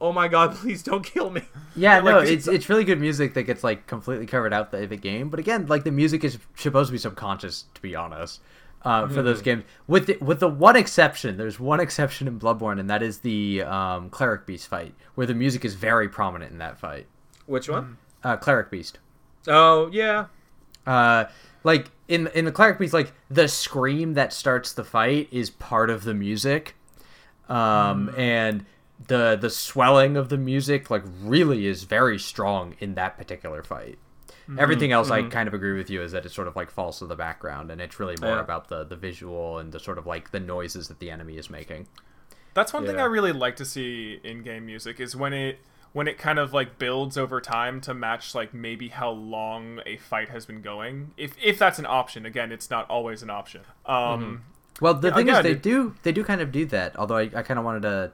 oh my god, (laughs) please don't kill me. Yeah, (laughs) like, no, this it's is- it's really good music that gets like completely covered out the, the game. But again, like the music is supposed to be subconscious, to be honest, uh, for those games. With the, with the one exception, there's one exception in Bloodborne, and that is the um, cleric beast fight, where the music is very prominent in that fight. Which one? Uh, cleric beast. Oh yeah, Uh, like in in the cleric beast, like the scream that starts the fight is part of the music, um, and the the swelling of the music like really is very strong in that particular fight. Everything else, I kind of agree with you, is that it sort of like falls to the background, and it's really more Yeah. about the the visual and the sort of like the noises that the enemy is making. That's one thing I really like to see in game music is when it when it kind of like builds over time to match like maybe how long a fight has been going. If if that's an option, again, it's not always an option. Um Well, the Yeah, thing yeah, is, they dude. do they do kind of do that. Although I, I kind of wanted to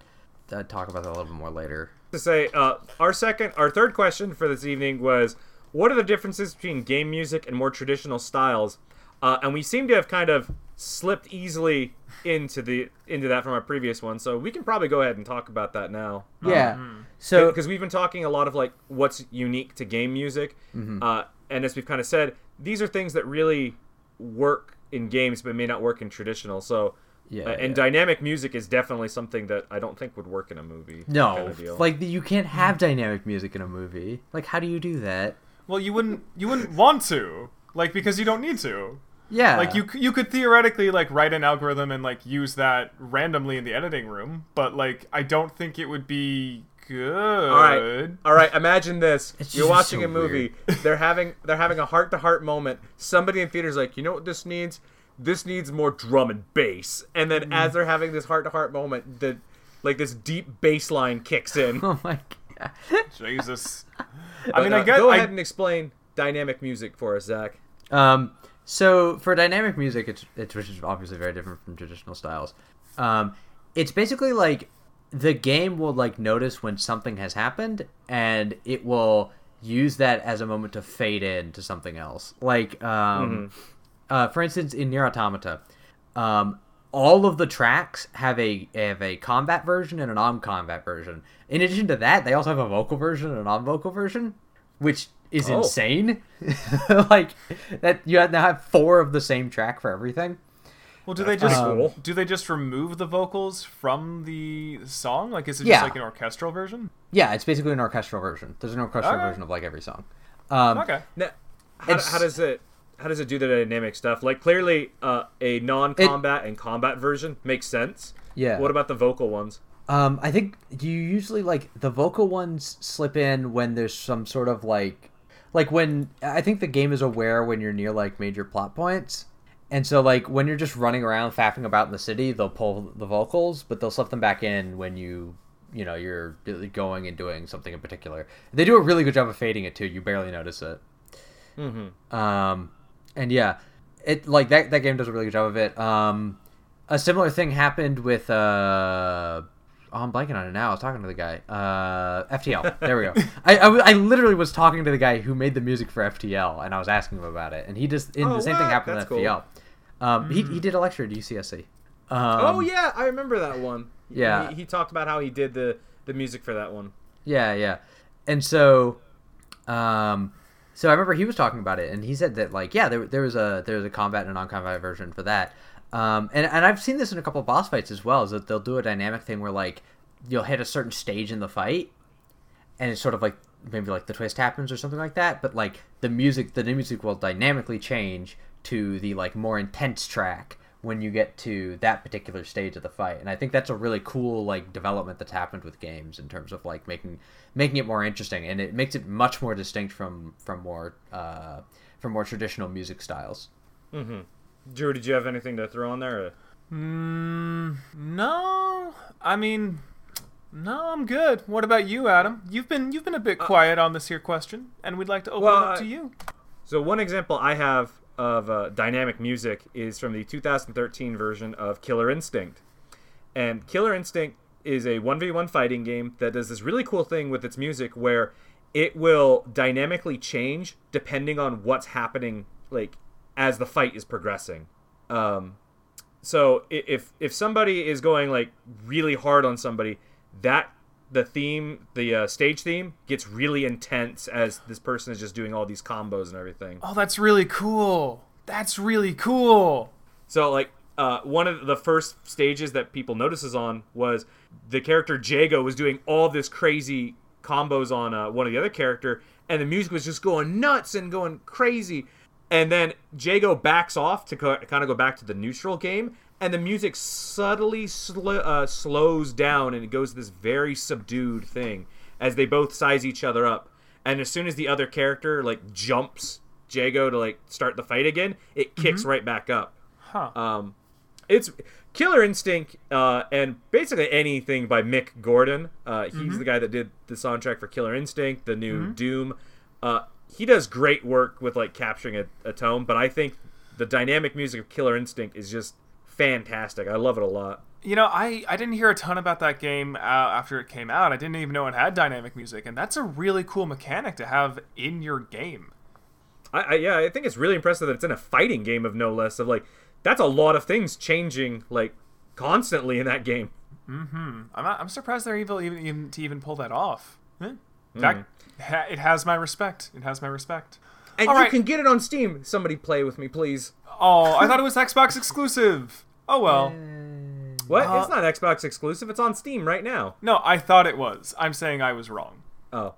uh, talk about that a little bit more later. to say uh, our second our third question for this evening was what are the differences between game music and more traditional styles uh, and we seem to have kind of slipped easily into the into that from our previous one so we can probably go ahead and talk about that now Yeah. So because we've been talking a lot of like what's unique to game music uh, and as we've kind of said these are things that really work in games but may not work in traditional so Yeah, uh, and yeah. dynamic music is definitely something that I don't think would work in a movie. No, kind of like you can't have dynamic music in a movie. Like, how do you do that? Well, you wouldn't you wouldn't want to. Like because you don't need to. Yeah, Like you you could theoretically like write an algorithm and like use that randomly in the editing room, but like I don't think it would be good. All right, all right. Imagine this: It's you're watching so a movie. they're having they're having a heart to heart moment. Somebody in theaters like, you know what this needs? This needs more drum and bass. And then mm. as they're having this heart to heart moment, the like this deep bass line kicks in. (laughs) Oh my god. (laughs) Jesus. I mean, Uh, I get go I- ahead and explain dynamic music for us, Zach. Um, So for dynamic music, it's it's which is obviously very different from traditional styles. Um, it's basically like the game will like notice when something has happened, and it will use that as a moment to fade in to something else. Like, um, uh, for instance, in NieR: Automata, um, all of the tracks have a have a combat version and a non-combat version. In addition to that, they also have a vocal version and a non-vocal version, which is Oh. insane. (laughs) like that, you now have four of the same track for everything. Well, do they just pretty cool. do they just remove the vocals from the song? Like, is it Yeah. just like an orchestral version? Yeah, it's basically an orchestral version. There's an orchestral Okay. version of like every song. Um, Okay. Now, how, how does it how does it do the dynamic stuff? Like clearly, uh, a non-combat and combat version makes sense. Yeah. What about the vocal ones? Um, I think you usually like the vocal ones slip in when there's some sort of like, like when I think the game is aware when you're near like major plot points, and so like when you're just running around faffing about in the city, they'll pull the vocals, but they'll slip them back in when you, you know, you're going and doing something in particular. They do a really good job of fading it too. You barely notice it. Mm-hmm. Um, and yeah, it like that that game does a really good job of it. Um, a similar thing happened with uh, oh, I'm blanking on it now. I was talking to the guy. Uh, FTL. There we go. (laughs) I I literally was talking to the guy who made the music for FTL, and I was asking him about it, and he just in Oh, the same thing happened That's with cool. FTL. Um, he he did a lecture at UCSC. Um, oh yeah, I remember that one. Yeah. he, he talked about how he did the the music for that one. Yeah, yeah. And so um so I remember he was talking about it and he said that like yeah, there there was a there was a combat and a non-combat version for that. Um and and I've seen this in a couple of boss fights as well, is that they'll do a dynamic thing where like you'll hit a certain stage in the fight and it's sort of like maybe like the twist happens or something like that, but like the music the new music will dynamically change to the like more intense track when you get to that particular stage of the fight. And I think that's a really cool like development that's happened with games in terms of like making making it more interesting and it makes it much more distinct from from more uh from more traditional music styles. Mhm. Drew, did you have anything to throw on there? or- Mm, no, I mean, no, I'm good. What about you, Adam? You've been you've been a bit quiet on this here question, and we'd like to open well, it up I- to you. So one example I have of uh, dynamic music is from the 2013 version of Killer Instinct. And Killer Instinct is a 1v1 fighting game that does this really cool thing with its music where it will dynamically change depending on what's happening like as the fight is progressing. Um, so if if somebody is going like really hard on somebody, that the theme, the uh, stage theme, gets really intense as this person is just doing all these combos and everything. Oh, that's really cool. That's really cool. So like uh, one of the first stages that people notices on was the character Jago was doing all this crazy combos on uh, one of the other character, and the music was just going nuts and going crazy. And then Jago backs off to co- kind of go back to the neutral game, and the music subtly sl- uh, slows down, and it goes this very subdued thing as they both size each other up. And as soon as the other character like jumps Jago to like start the fight again, it kicks right back up. Huh. Um, it's Killer Instinct, uh, and basically anything by Mick Gordon. Uh, he's the guy that did the soundtrack for Killer Instinct, the new Doom. Uh, he does great work with like capturing a, a tone, but I think the dynamic music of Killer Instinct is just fantastic. I love it a lot. You know, I, I didn't hear a ton about that game uh, after it came out. I didn't even know it had dynamic music, and that's a really cool mechanic to have in your game. I, I yeah, I think it's really impressive that it's in a fighting game of no less. Of like, that's a lot of things changing like constantly in that game. Hmm. I'm not, I'm surprised they're able even, even to even pull that off. Eh. That ha, it has my respect. It has my respect. And All you right. can get it on Steam. Somebody play with me, please. Oh, I thought it was Xbox exclusive. Oh well. What? Uh, it's not Xbox exclusive. It's on Steam right now. No, I thought it was. I'm saying I was wrong. Oh.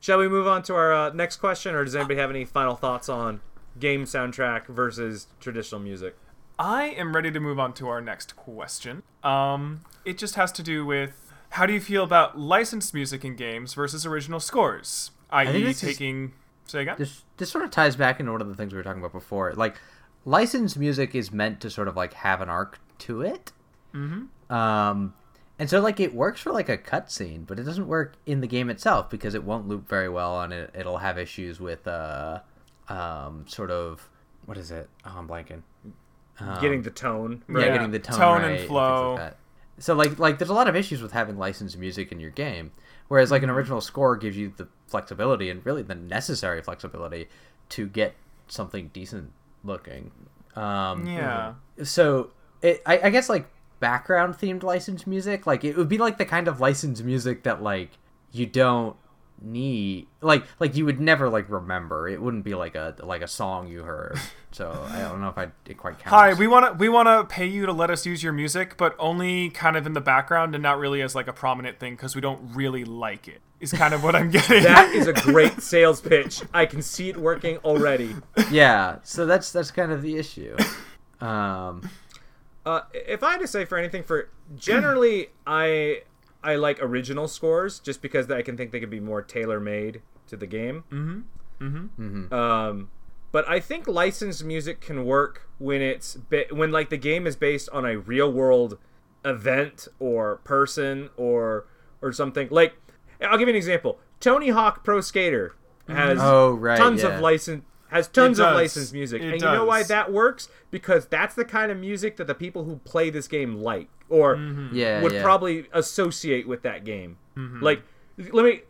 Shall we move on to our uh, next question, or does anybody have any final thoughts on game soundtrack versus traditional music? I am ready to move on to our next question. Um, it just has to do with how do you feel about licensed music in games versus original scores? think I.e., this is- taking. Say again. This this sort of ties back into one of the things we were talking about before. Like licensed music is meant to sort of like have an arc to it. Mm-hmm. Um, and so like it works for like a cutscene, but it doesn't work in the game itself because it won't loop very well, and it it'll have issues with uh, um, sort of what is it? Oh, I'm blanking. Um, Getting the tone. yeah, getting the tone, Tone and right, things flow. Like that. So like like there's a lot of issues with having licensed music in your game, whereas like an Mm-hmm. original score gives you the flexibility and really the necessary flexibility to get something decent looking. Um, Yeah. So it, I, I guess like background themed licensed music, like it would be like the kind of licensed music that like you don't need like like you would never like remember it wouldn't be like a like a song you heard so i don't know if i it quite counts Hi, we want to we want to pay you to let us use your music, but only kind of in the background and not really as like a prominent thing because we don't really like it. Is kind of what I'm getting. That is a great sales pitch. I can see it working already. yeah so that's that's kind of the issue um Uh, if I had to say for anything, for generally, I I like original scores just because I can think they could be more tailor made to the game. Mm-hmm. Mm-hmm. Um, but I think licensed music can work when it's ba- when like the game is based on a real world event or person or or something. Like I'll give you an example. Tony Hawk Pro Skater has Oh, right, tons yeah. of license has tons of licensed music, It and you know why that works? Because that's the kind of music that the people who play this game like or yeah would yeah. probably associate with that game. Mm-hmm. Like, let me.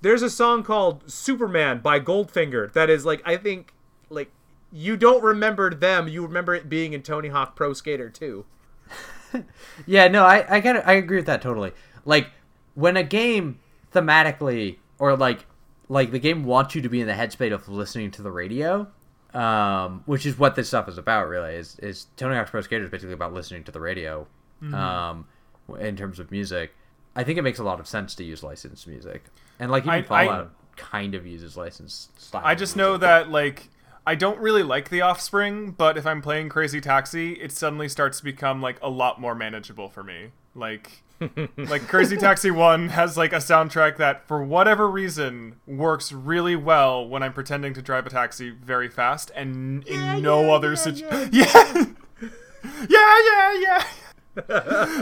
There's a song called "Superman" by Goldfinger that is like I think like you don't remember them, you remember it being in Tony Hawk Pro Skater 2. (laughs) Yeah, no, I I get I agree with that totally. Like when a game thematically or like like the game wants you to be in the headspace of listening to the radio, um, which is what this stuff is about. Really, is is Tony Hawk's Pro Skater is basically about listening to the radio, um, in terms of music. I think it makes a lot of sense to use licensed music, and like even I- I- Fallout kind of uses licensed style. I just know that like I don't really like the Offspring, but if I'm playing Crazy Taxi, it suddenly starts to become like a lot more manageable for me. Like (laughs) like Crazy Taxi 1 has like a soundtrack that for whatever reason works really well when I'm pretending to drive a taxi very fast and in no other situation. (laughs) Yeah. yeah, yeah, yeah.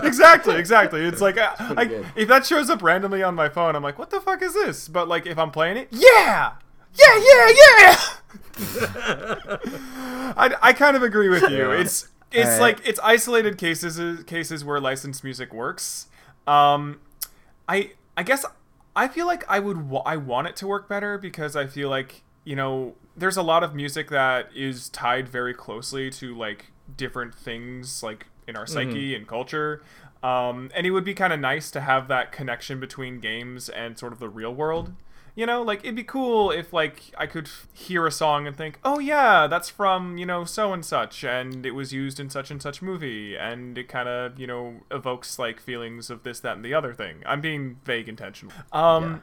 exactly, exactly. It's like I, I, if that shows up randomly on my phone, I'm like, "What the fuck is this?" But like if I'm playing it, yeah, yeah, yeah, yeah. (laughs) I, I kind of agree with you. It's it's Alright. like it's isolated cases cases where licensed music works. Um, I I guess I feel like I would wa- I want it to work better because I feel like you know there's a lot of music that is tied very closely to like different things like in our psyche and culture. Um, and it would be kind of nice to have that connection between games and sort of the real world. You know, like it'd be cool if like I could hear a song and think, "Oh yeah, that's from, you know, so and such and it was used in such and such movie." And it kind of, you know, evokes like feelings of this that and the other thing. I'm being vague intentional. Um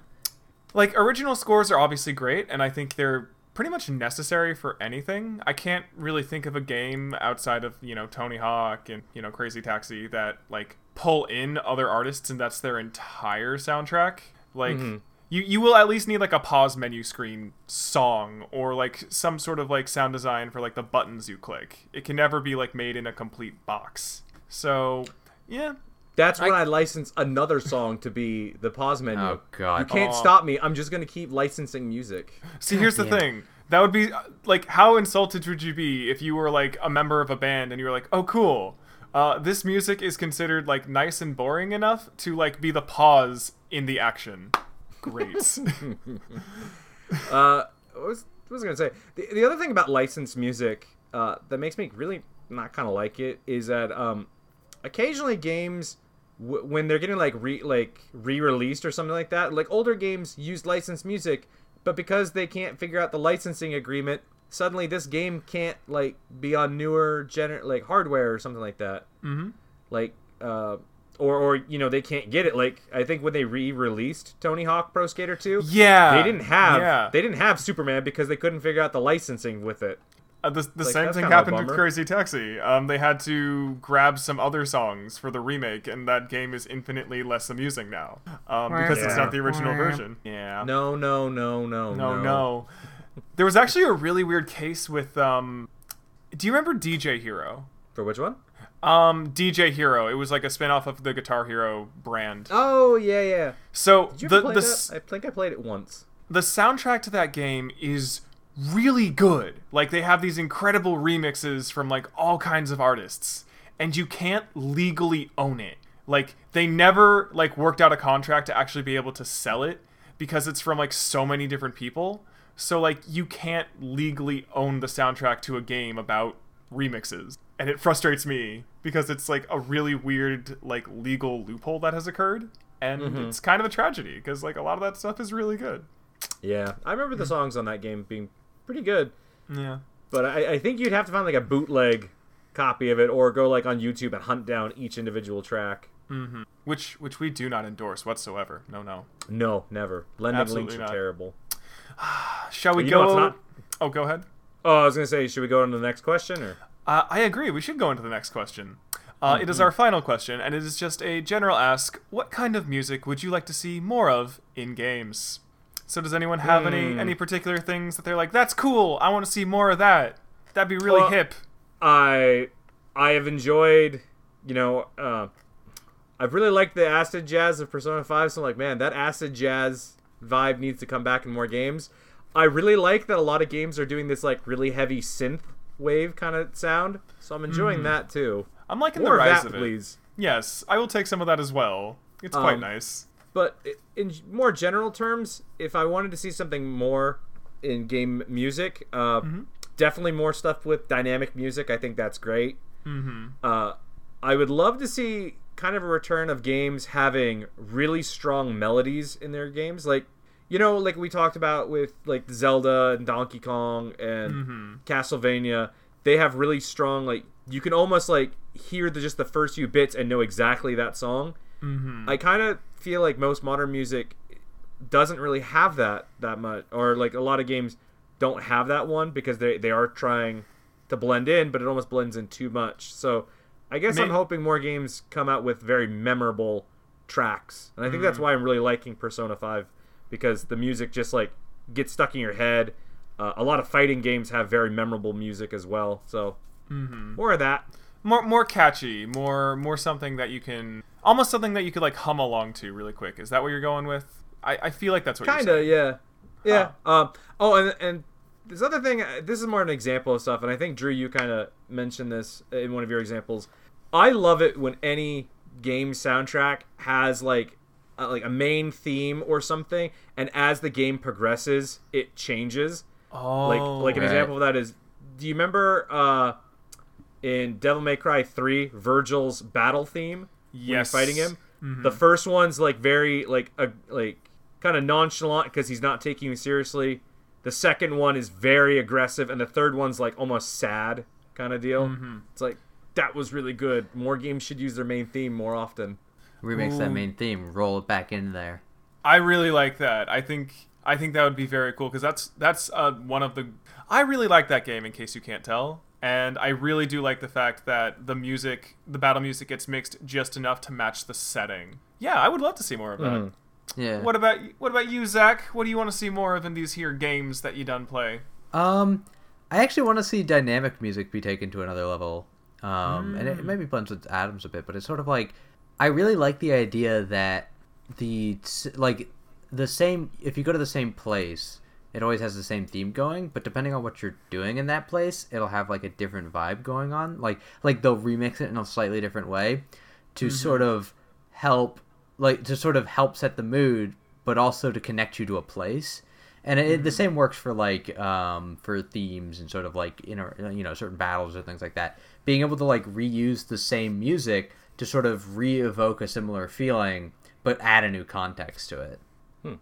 like original scores are obviously great and I think they're pretty much necessary for anything. I can't really think of a game outside of, you know, Tony Hawk and, you know, Crazy Taxi that like pull in other artists and that's their entire soundtrack. Like you you will at least need like a pause menu screen song or like some sort of like sound design for like the buttons you click. It can never be like made in a complete box. So, yeah, That's when I, license another song to be the pause menu. Oh, God. You can't Aw. stop me. I'm just going to keep licensing music. See, here's the damn. thing. That would be like, how insulted would you be if you were like a member of a band and you were like, "Oh, cool, uh, this music is considered like nice and boring enough to like be the pause in the action." Great. (laughs) Uh, what was, what was I going to say? The, the other thing about licensed music uh, that makes me really not kind of like it is that um, occasionally games w- when they're getting like re like re-released or something like that, like older games use licensed music, but because they can't figure out the licensing agreement, suddenly this game can't like be on newer gener like hardware or something like that. Mm-hmm. Like uh. Or, or you know they can't get it like I think when they re-released Tony Hawk Pro Skater 2 yeah, they didn't have Yeah, they didn't have Superman because they couldn't figure out the licensing with it. Uh, the the like, same thing happened with. Crazy Taxi. Um, they had to grab some other songs for the remake, and that game is infinitely less amusing now um, because it's not the original version. Yeah. No, no, no, no, No, no. There was actually a really weird case with um Do you remember DJ Hero? For which one? Um DJ Hero. It was like a spin-off of the Guitar Hero brand. Oh yeah, yeah. So Did you the play the that? I think I played it once. the soundtrack to that game is really good. Like they have these incredible remixes from like all kinds of artists and you can't legally own it. Like they never like worked out a contract to actually be able to sell it because it's from like so many different people. So like you can't legally own the soundtrack to a game about remixes. And it frustrates me because it's like a really weird like legal loophole that has occurred and mm-hmm. it's kind of a tragedy because like a lot of that stuff is really good. Yeah, I remember the mm. songs on that game being pretty good, Yeah. but I, I think you'd have to find like a bootleg copy of it or go like on YouTube and hunt down each individual track. Mm-hmm. Which which we do not endorse whatsoever. No, no. No, never. Blending Absolutely links are terrible. (sighs) Shall we go? not- Oh, go ahead. Oh, I was gonna say, should we go on to the next question or? Uh, I agree. We should go into the next question. Uh, It is our final question, and it is just a general ask. What kind of music would you like to see more of in games? So, does anyone have any Hmm. any particular things that they're like, "That's cool. I want to see more of that. That'd be really Well, hip." I I have enjoyed, you know, uh, I've really liked the acid jazz of Persona 5. So I'm like, man, that acid jazz vibe needs to come back in more games. I really like that a lot of games are doing this like really heavy synth wave kind of sound. So I'm enjoying that too. I'm liking More the of rise that, of it. please. Yes, I will take some of that as well. It's quite Um, nice. But in more general terms, if I wanted to see something more in game music, uh, definitely more stuff with dynamic music. I think that's great. Mm-hmm. Uh, I would love to see kind of a return of games having really strong melodies in their games, like you know, like we talked about with like Zelda and Donkey Kong and mm-hmm. Castlevania. They have really strong, like you can almost like hear the just the first few bits and know exactly that song. Mm-hmm. I kind of feel like most modern music doesn't really have that that much, or like a lot of games don't have that one because they they are trying to blend in, but it almost blends in too much. So I guess I'm hoping more games come out with very memorable tracks, and I think that's mm-hmm. why I'm really liking Persona Five because the music just like gets stuck in your head. Uh, a lot of fighting games have very memorable music as well, so more of that. more more catchy, more more something that you can almost something that you could like hum along to really quick. Is that what you're going with? I, I feel like that's what kind you're of yeah yeah um oh and and this other thing uh, this is more an example of stuff and i think drew you kind of mentioned this in one of your examples i love it when any game soundtrack has like uh, like a main theme or something and as the game progresses it changes Oh, like like an right. example of that is do you remember uh in devil may cry 3 virgil's battle theme when you're yes, fighting him. The first one's like very like a like kind of nonchalant because he's not taking you seriously. The second one is very aggressive, and the third one's like almost sad kind of deal. It's like that was really good. More games should use their main theme more often. Remix that main theme, roll it back in there. I really like that. I think I think that would be very cool because that's that's uh, one of the. I really like that game. In case you can't tell, and I really do like the fact that the music, the battle music, gets mixed just enough to match the setting. Yeah, I would love to see more of that. Yeah. What about what about you, Zach? What do you want to see more of in these here games that you done play? Um, I actually want to see dynamic music be taken to another level. Um, and it maybe blends with Adams a bit, but it's sort of like I really like the idea that the like the same if you go to the same place, it always has the same theme going, but depending on what you're doing in that place, it'll have like a different vibe going on. Like like they'll remix it in a slightly different way to sort of help like to sort of help set the mood, but also to connect you to a place. And it, the same works for like um, for themes and sort of like know you know certain battles or things like that. Being able to like reuse the same music to sort of re-evoke a similar feeling but add a new context to it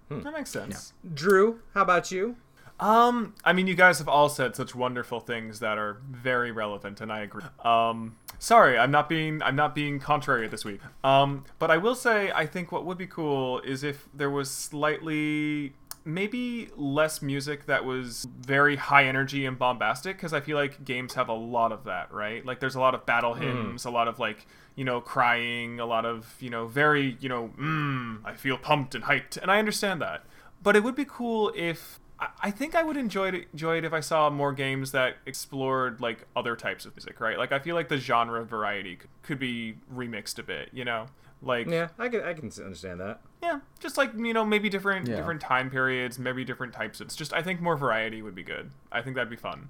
That makes sense. Drew, how about you? Um, I mean, you guys have all said such wonderful things that are very relevant, and I agree. Um, sorry, I'm not being I'm not being contrary this week. Um, but I will say I think what would be cool is if there was slightly maybe less music that was very high energy and bombastic because I feel like games have a lot of that, right? Like there's a lot of battle hymns, a lot of like you know crying, a lot of you know very you know mm, I feel pumped and hyped, and I understand that. But it would be cool if I- I think I would enjoy it, enjoy it if I saw more games that explored like other types of music, right? Like I feel like the genre variety could, could be remixed a bit, you know? Like Yeah, I can I can understand that. yeah, just like you know, maybe different Yeah. different time periods, maybe different types. It's just I think more variety would be good. I think that'd be fun.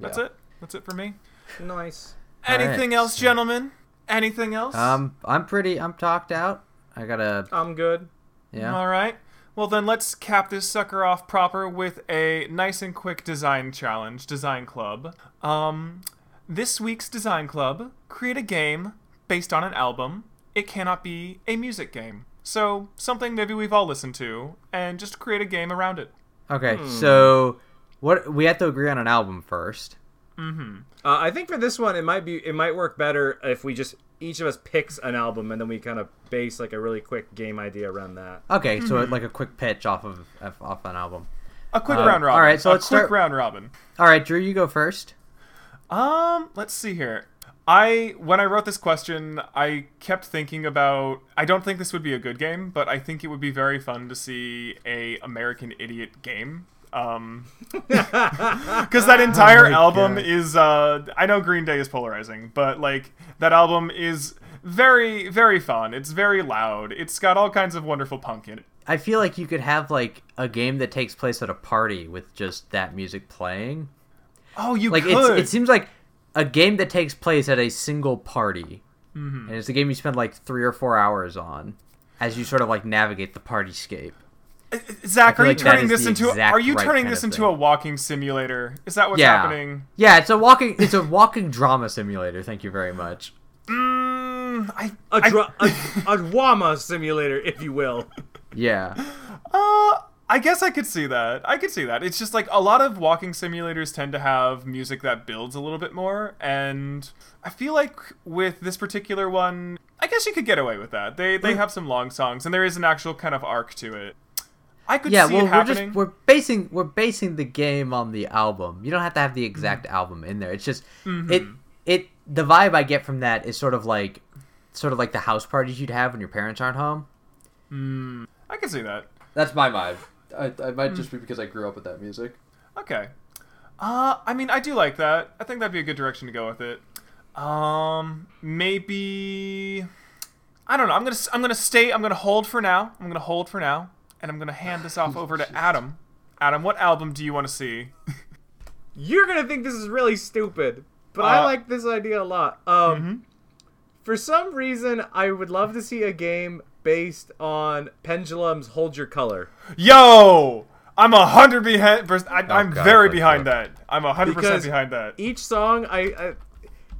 That's Yeah. it. That's it for me. Nice. All right, Anything else, so- gentlemen? Anything else? Um, I'm pretty. I'm talked out. I gotta. I'm good. Yeah. All right. Well, then let's cap this sucker off proper with a nice and quick design challenge, design club. Um, this week's design club: create a game based on an album. It cannot be a music game. So something maybe we've all listened to, and just create a game around it. Okay. Hmm. So, what we have to agree on an album first. Uh, I think for this one, it might be it might work better if we just each of us picks an album and then we kind of base like a really quick game idea around that. Okay. So Mm-hmm. like a quick pitch off of of- off an album. A quick Uh, round robin. all right, so a let's quick start- round robin. All right, Drew, you go first. Um, let's see here. I when I wrote this question, I kept thinking about I don't think this would be a good game, but I think it would be very fun to see a American Idiot game. Um (laughs) cuz that entire Oh album God. is uh I know Green Day is polarizing, but like that album is very very fun. It's very loud. It's got all kinds of wonderful punk in it. I feel like you could have like a game that takes place at a party with just that music playing. Oh, you Like it seems like a game that takes place at a single party, Mm-hmm. and it's a game you spend like three or four hours on, as you sort of like navigate the partyscape. Zach, are you like turning this into are you right turning this into thing. a walking simulator? Is that what's yeah, happening? yeah, it's a walking, it's a walking drama simulator. Thank you very much. Mm, I, A, I- dra- a, (laughs) a drama simulator, if you will. Yeah, uh, I guess I could see that. I could see that. It's just like a lot of walking simulators tend to have music that builds a little bit more, and I feel like with this particular one, I guess you could get away with that. They Mm. they have some long songs, and there is an actual kind of arc to it. I could yeah. see Well, it we're just we're basing we're basing the game on the album. You don't have to have the exact Mm-hmm. album in there. It's just it it the vibe I get from that is sort of like sort of like the house parties you'd have when your parents aren't home. Mm, I can see that. That's my vibe. I, I might just be because I grew up with that music. Okay. Uh, I mean, I do like that. I think that'd be a good direction to go with it. Um, maybe I don't know. I'm gonna I'm gonna stay. I'm gonna hold for now. I'm gonna hold for now, and I'm gonna hand this off over to Adam. Adam, what album do you want to see? (laughs) You're gonna think this is really stupid, but I Uh, like this idea a lot. Um, For some reason, I would love to see a game based on Pendulum's "Hold Your Color." Yo, I'm a hundred behind. I, I'm God, very behind that. I'm a hundred percent behind that. Each song, I, I,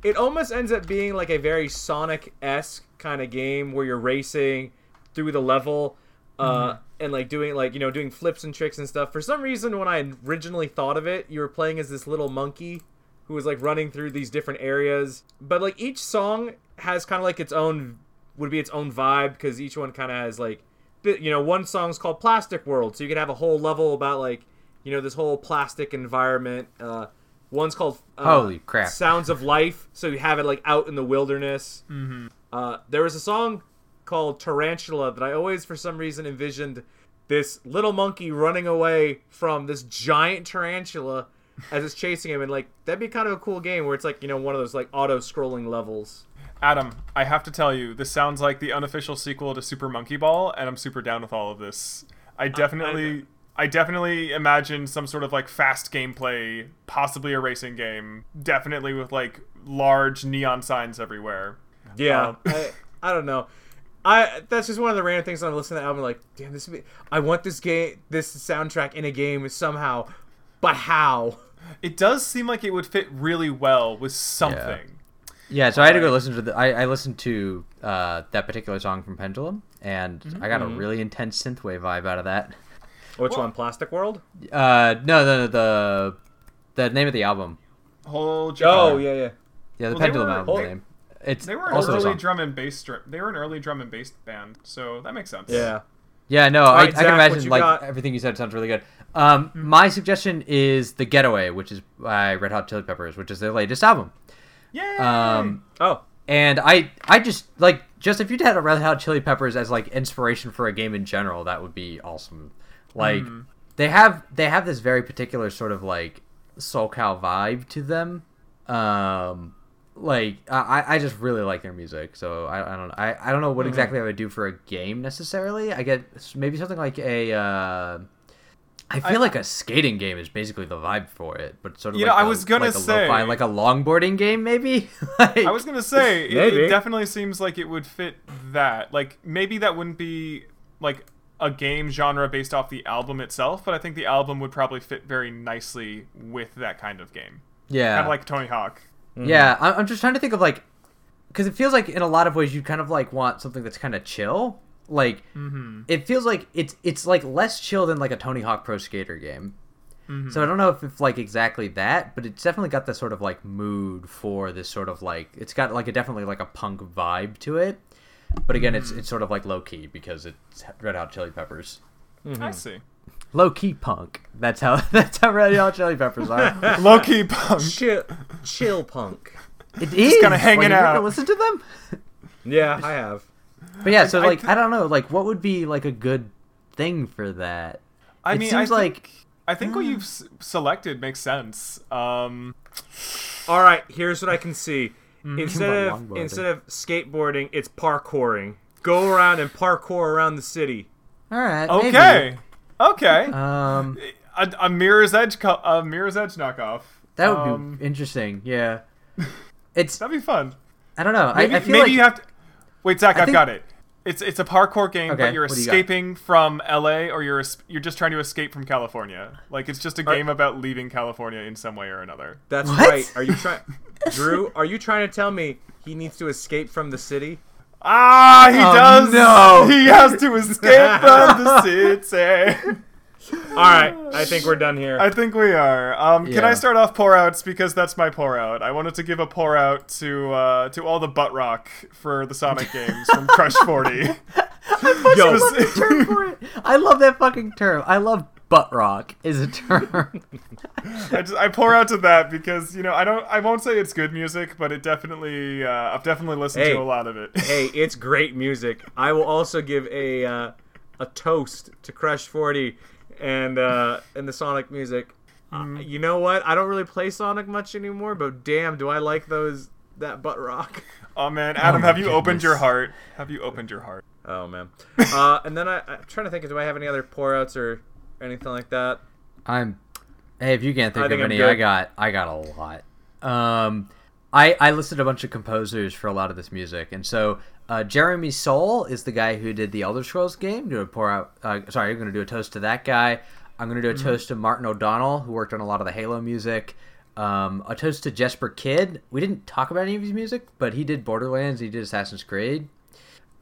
it almost ends up being like a very Sonic esque kind of game where you're racing through the level, uh, and like doing like you know doing flips and tricks and stuff. For some reason, when I originally thought of it, you were playing as this little monkey who was like running through these different areas. But like each song has kind of like its own would be its own vibe because each one kind of has like you know one song's called Plastic World, so you could have a whole level about like you know this whole plastic environment. Uh, one's called uh, Holy crap. Sounds of Life, so you have it like out in the wilderness. Mm-hmm. Uh, there was a song called Tarantula that I always for some reason envisioned this little monkey running away from this giant tarantula as it's chasing him. And like that'd be kind of a cool game where it's like you know one of those like auto scrolling levels. Adam, I have to tell you, this sounds like the unofficial sequel to Super Monkey Ball, and I'm super down with all of this. I definitely, I, definitely imagine some sort of like fast gameplay, possibly a racing game, definitely with like large neon signs everywhere. yeah. Um, I, I don't know I that's just one of the random things I'm listening to the album like damn this would be, I want this game this soundtrack in a game somehow but how It does seem like it would fit really well with something. Yeah, so I had to go listen to the. I, I listened to uh, that particular song from Pendulum, and I got a really intense synthwave vibe out of that. which Well- one Plastic World Uh, no, no, no, the the name of the album. Hold your oh car. yeah yeah Yeah, the Well, Pendulum were- album they- name. It's They were an also early drum and bass. Dr- they were an early drum and bass band, so that makes sense. yeah Yeah, no, I, right, I Zach, can imagine like got? everything you said sounds really good. Um, my suggestion is the Getaway, which is by Red Hot Chili Peppers, which is their latest album. Yeah. Um, oh and I I just like just if you had a Red Hot Chili Peppers as like inspiration for a game in general, that would be awesome. Like they have they have this very particular sort of like SoCal vibe to them. Um, like I, I just really like their music, so I, I don't I, I don't know what exactly I would do for a game necessarily. I get maybe something like a. Uh, I feel I- like a skating game is basically the vibe for it, but sort of You like know, I a- was gonna like say- lo-fi- like a longboarding game, maybe. (laughs) like, I was gonna say it, it definitely seems like it would fit that. Like maybe that wouldn't be like a game genre based off the album itself, but I think the album would probably fit very nicely with that kind of game. yeah, Kind of like Tony Hawk. Mm-hmm. Yeah, I- I'm just trying to think of like, because it feels like in a lot of ways you kind of like want something that's kind of chill. Like, mm-hmm. it feels like it's it's like less chill than like a Tony Hawk Pro Skater game. Mm-hmm. So I don't know if it's like exactly that, but it's definitely got this sort of like mood for this sort of like it's got like a definitely like a punk vibe to it. But again, it's it's sort of like low key because it's Red Hot Chili Peppers. I see. Low key punk. That's how (laughs) that's how Red Hot Chili Peppers are. (laughs) Low key punk. Chill, chill punk. It is kinda hanging like, have you out. Listen to them. Yeah, I have. But yeah, so I like thi- I don't know, like what would be like a good thing for that? I It mean, seems I like- think, I think what you've s- selected makes sense. Um, All right, here's what I can see. Instead of instead of skateboarding, it's parkouring. Go around and parkour around the city. All right. okay, okay. Um, a, a Mirror's Edge, co- a Mirror's Edge knockoff. that would Um, be interesting. Yeah. (laughs) It's That'd be fun. I don't know. Maybe, I, I feel maybe like you have to. Wait, Zach, I I've think- got it. It's it's a parkour game, Okay, but you're what do you escaping from LA, or you're you're just trying to escape from California. Like it's just a game about leaving California in some way or another. That's What? right. Are you trying, (laughs) Drew? Are you trying to tell me he needs to escape from the city? Ah, he Oh, does. no. He has to escape from the (laughs) city. All right, I think we're done here. I think we are. Um, Can I start off pour outs because that's my pour out. I wanted to give a pour out to uh, to all the butt rock for the Sonic (laughs) games from Crush Forty. (laughs) Yo, I love the term for it. I love that fucking term. I love butt rock is a term. (laughs) I just I pour out to that because you know I don't I won't say it's good music, but it definitely uh, I've definitely listened Hey. to a lot of it. hey, (laughs) it's great music. I will also give a uh, a toast to Crush Forty and uh, and the Sonic music. Uh, you know what? I don't really play Sonic much anymore, but damn, do I like those that butt rock. (laughs) oh man, Adam, my have you opened your heart? Have you opened your heart? Oh man. Uh, and then I, I'm trying to think. Do I have any other pour outs or anything like that? I'm. Hey, if you can't think I of think any, good. I got I got a lot. Um, I I listed a bunch of composers for a lot of this music, and so uh, Jeremy Soule is the guy who did the Elder Scrolls game. Do a pour out. Uh, sorry, I'm going to do a toast to that guy. I'm going to do a toast to Martin O'Donnell, who worked on a lot of the Halo music. Um, a toast to Jesper Kyd. We didn't talk about any of his music, but he did Borderlands. He did Assassin's Creed.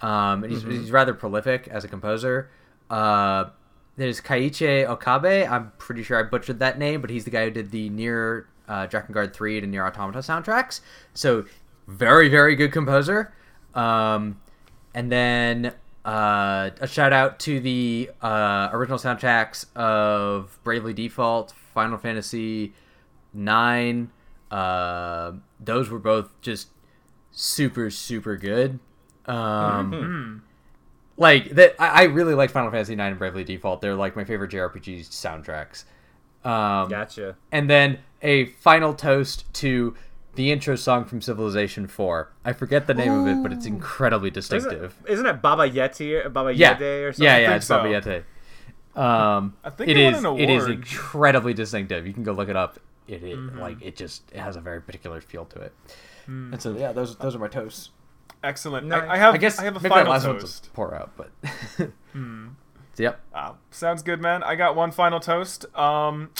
Um, and he's, he's rather prolific as a composer. Uh, there's Keiichi Okabe. I'm pretty sure I butchered that name, but he's the guy who did the NieR uh, Drakengard 3 and NieR: Automata soundtracks. So, very, very good composer. Um, and then uh, a shout out to the uh, original soundtracks of Bravely Default, Final Fantasy 9. Uh, those were both just super, super good. Um, like that I, I really like Final Fantasy 9 and Bravely Default. They're like my favorite JRPG soundtracks. Um, Gotcha. and then a final toast to the intro song from Civilization 4. I forget the name of it, but it's incredibly Isn't distinctive. it, isn't it Baba Yeti or Baba Yeah, Yede or something? yeah, yeah, it's so. Baba Yeti. Um, (laughs) I think it it won is. an It is incredibly distinctive. You can go look it up. It is Mm-hmm. like it just it has a very particular feel to it. Hmm. And so yeah, those those are my toasts. Excellent. Nice. I, I have I guess I have a maybe that final last one's toast. a pour out, but Hmm. So, yep. Wow, sounds good, man. I got one final toast. Um,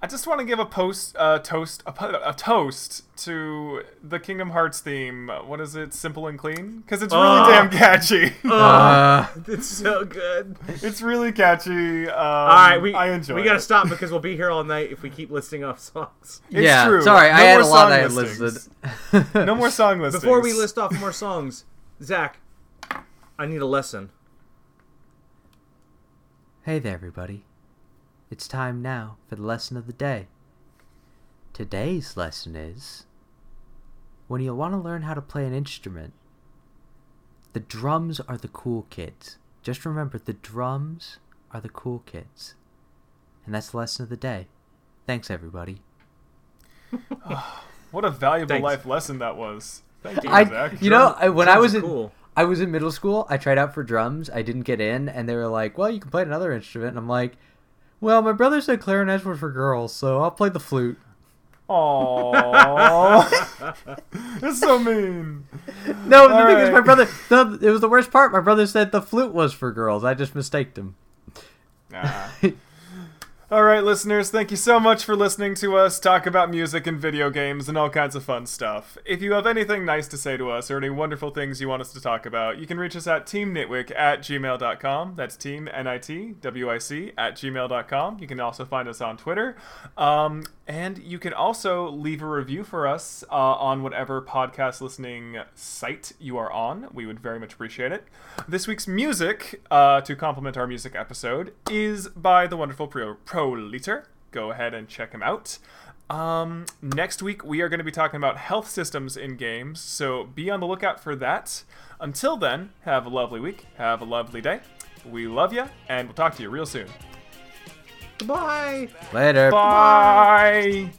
I just want to give a post, uh, toast, a, a toast to the Kingdom Hearts theme. What is it? Simple and clean, because it's really Oh. damn catchy. (laughs) Uh, It's so good. it's really catchy. Um, All right, we I enjoy. we gotta it. stop because we'll be here all night if we keep listing off songs. It's yeah. true. Sorry, I No had more a lot song I had listings. listed. No more song listings. Before we list off more songs, Zach, I need a lesson. Hey there, everybody. It's time now for the lesson of the day. Today's lesson is when you want to learn how to play an instrument, the drums are the cool kids. Just remember, the drums are the cool kids. And that's the lesson of the day. Thanks, everybody. (laughs) Ah, what a valuable Thanks. life lesson that was. Thank you, I, Zach. you know, Drums- I, when I was are in, cool. I was in middle school. I tried out for drums. I didn't get in, and they were like, "Well, you can play another instrument." And I'm like, "Well, my brother said clarinets were for girls, so I'll play the flute." Aww. (laughs) That's so mean. No, the All thing is, my brother. No, it was the worst part. My brother said the flute was for girls. I just mistaked him. Nah. (laughs) All right, listeners, thank you so much for listening to us talk about music and video games and all kinds of fun stuff. If you have anything nice to say to us or any wonderful things you want us to talk about, you can reach us at teamnitwick at gmail.com. That's team N-I-T-W-I-C at gmail.com. You can also find us on Twitter. Um, and you can also leave a review for us uh, on whatever podcast listening site you are on. We would very much appreciate it. This week's music, uh, to complement our music episode, is by the wonderful Pro, Pro Liter. Go ahead and check him out. Um, next week, we are going to be talking about health systems in games, so be on the lookout for that. Until then, have a lovely week. Have a lovely day. We love you, and we'll talk to you real soon. Goodbye. Later. Bye.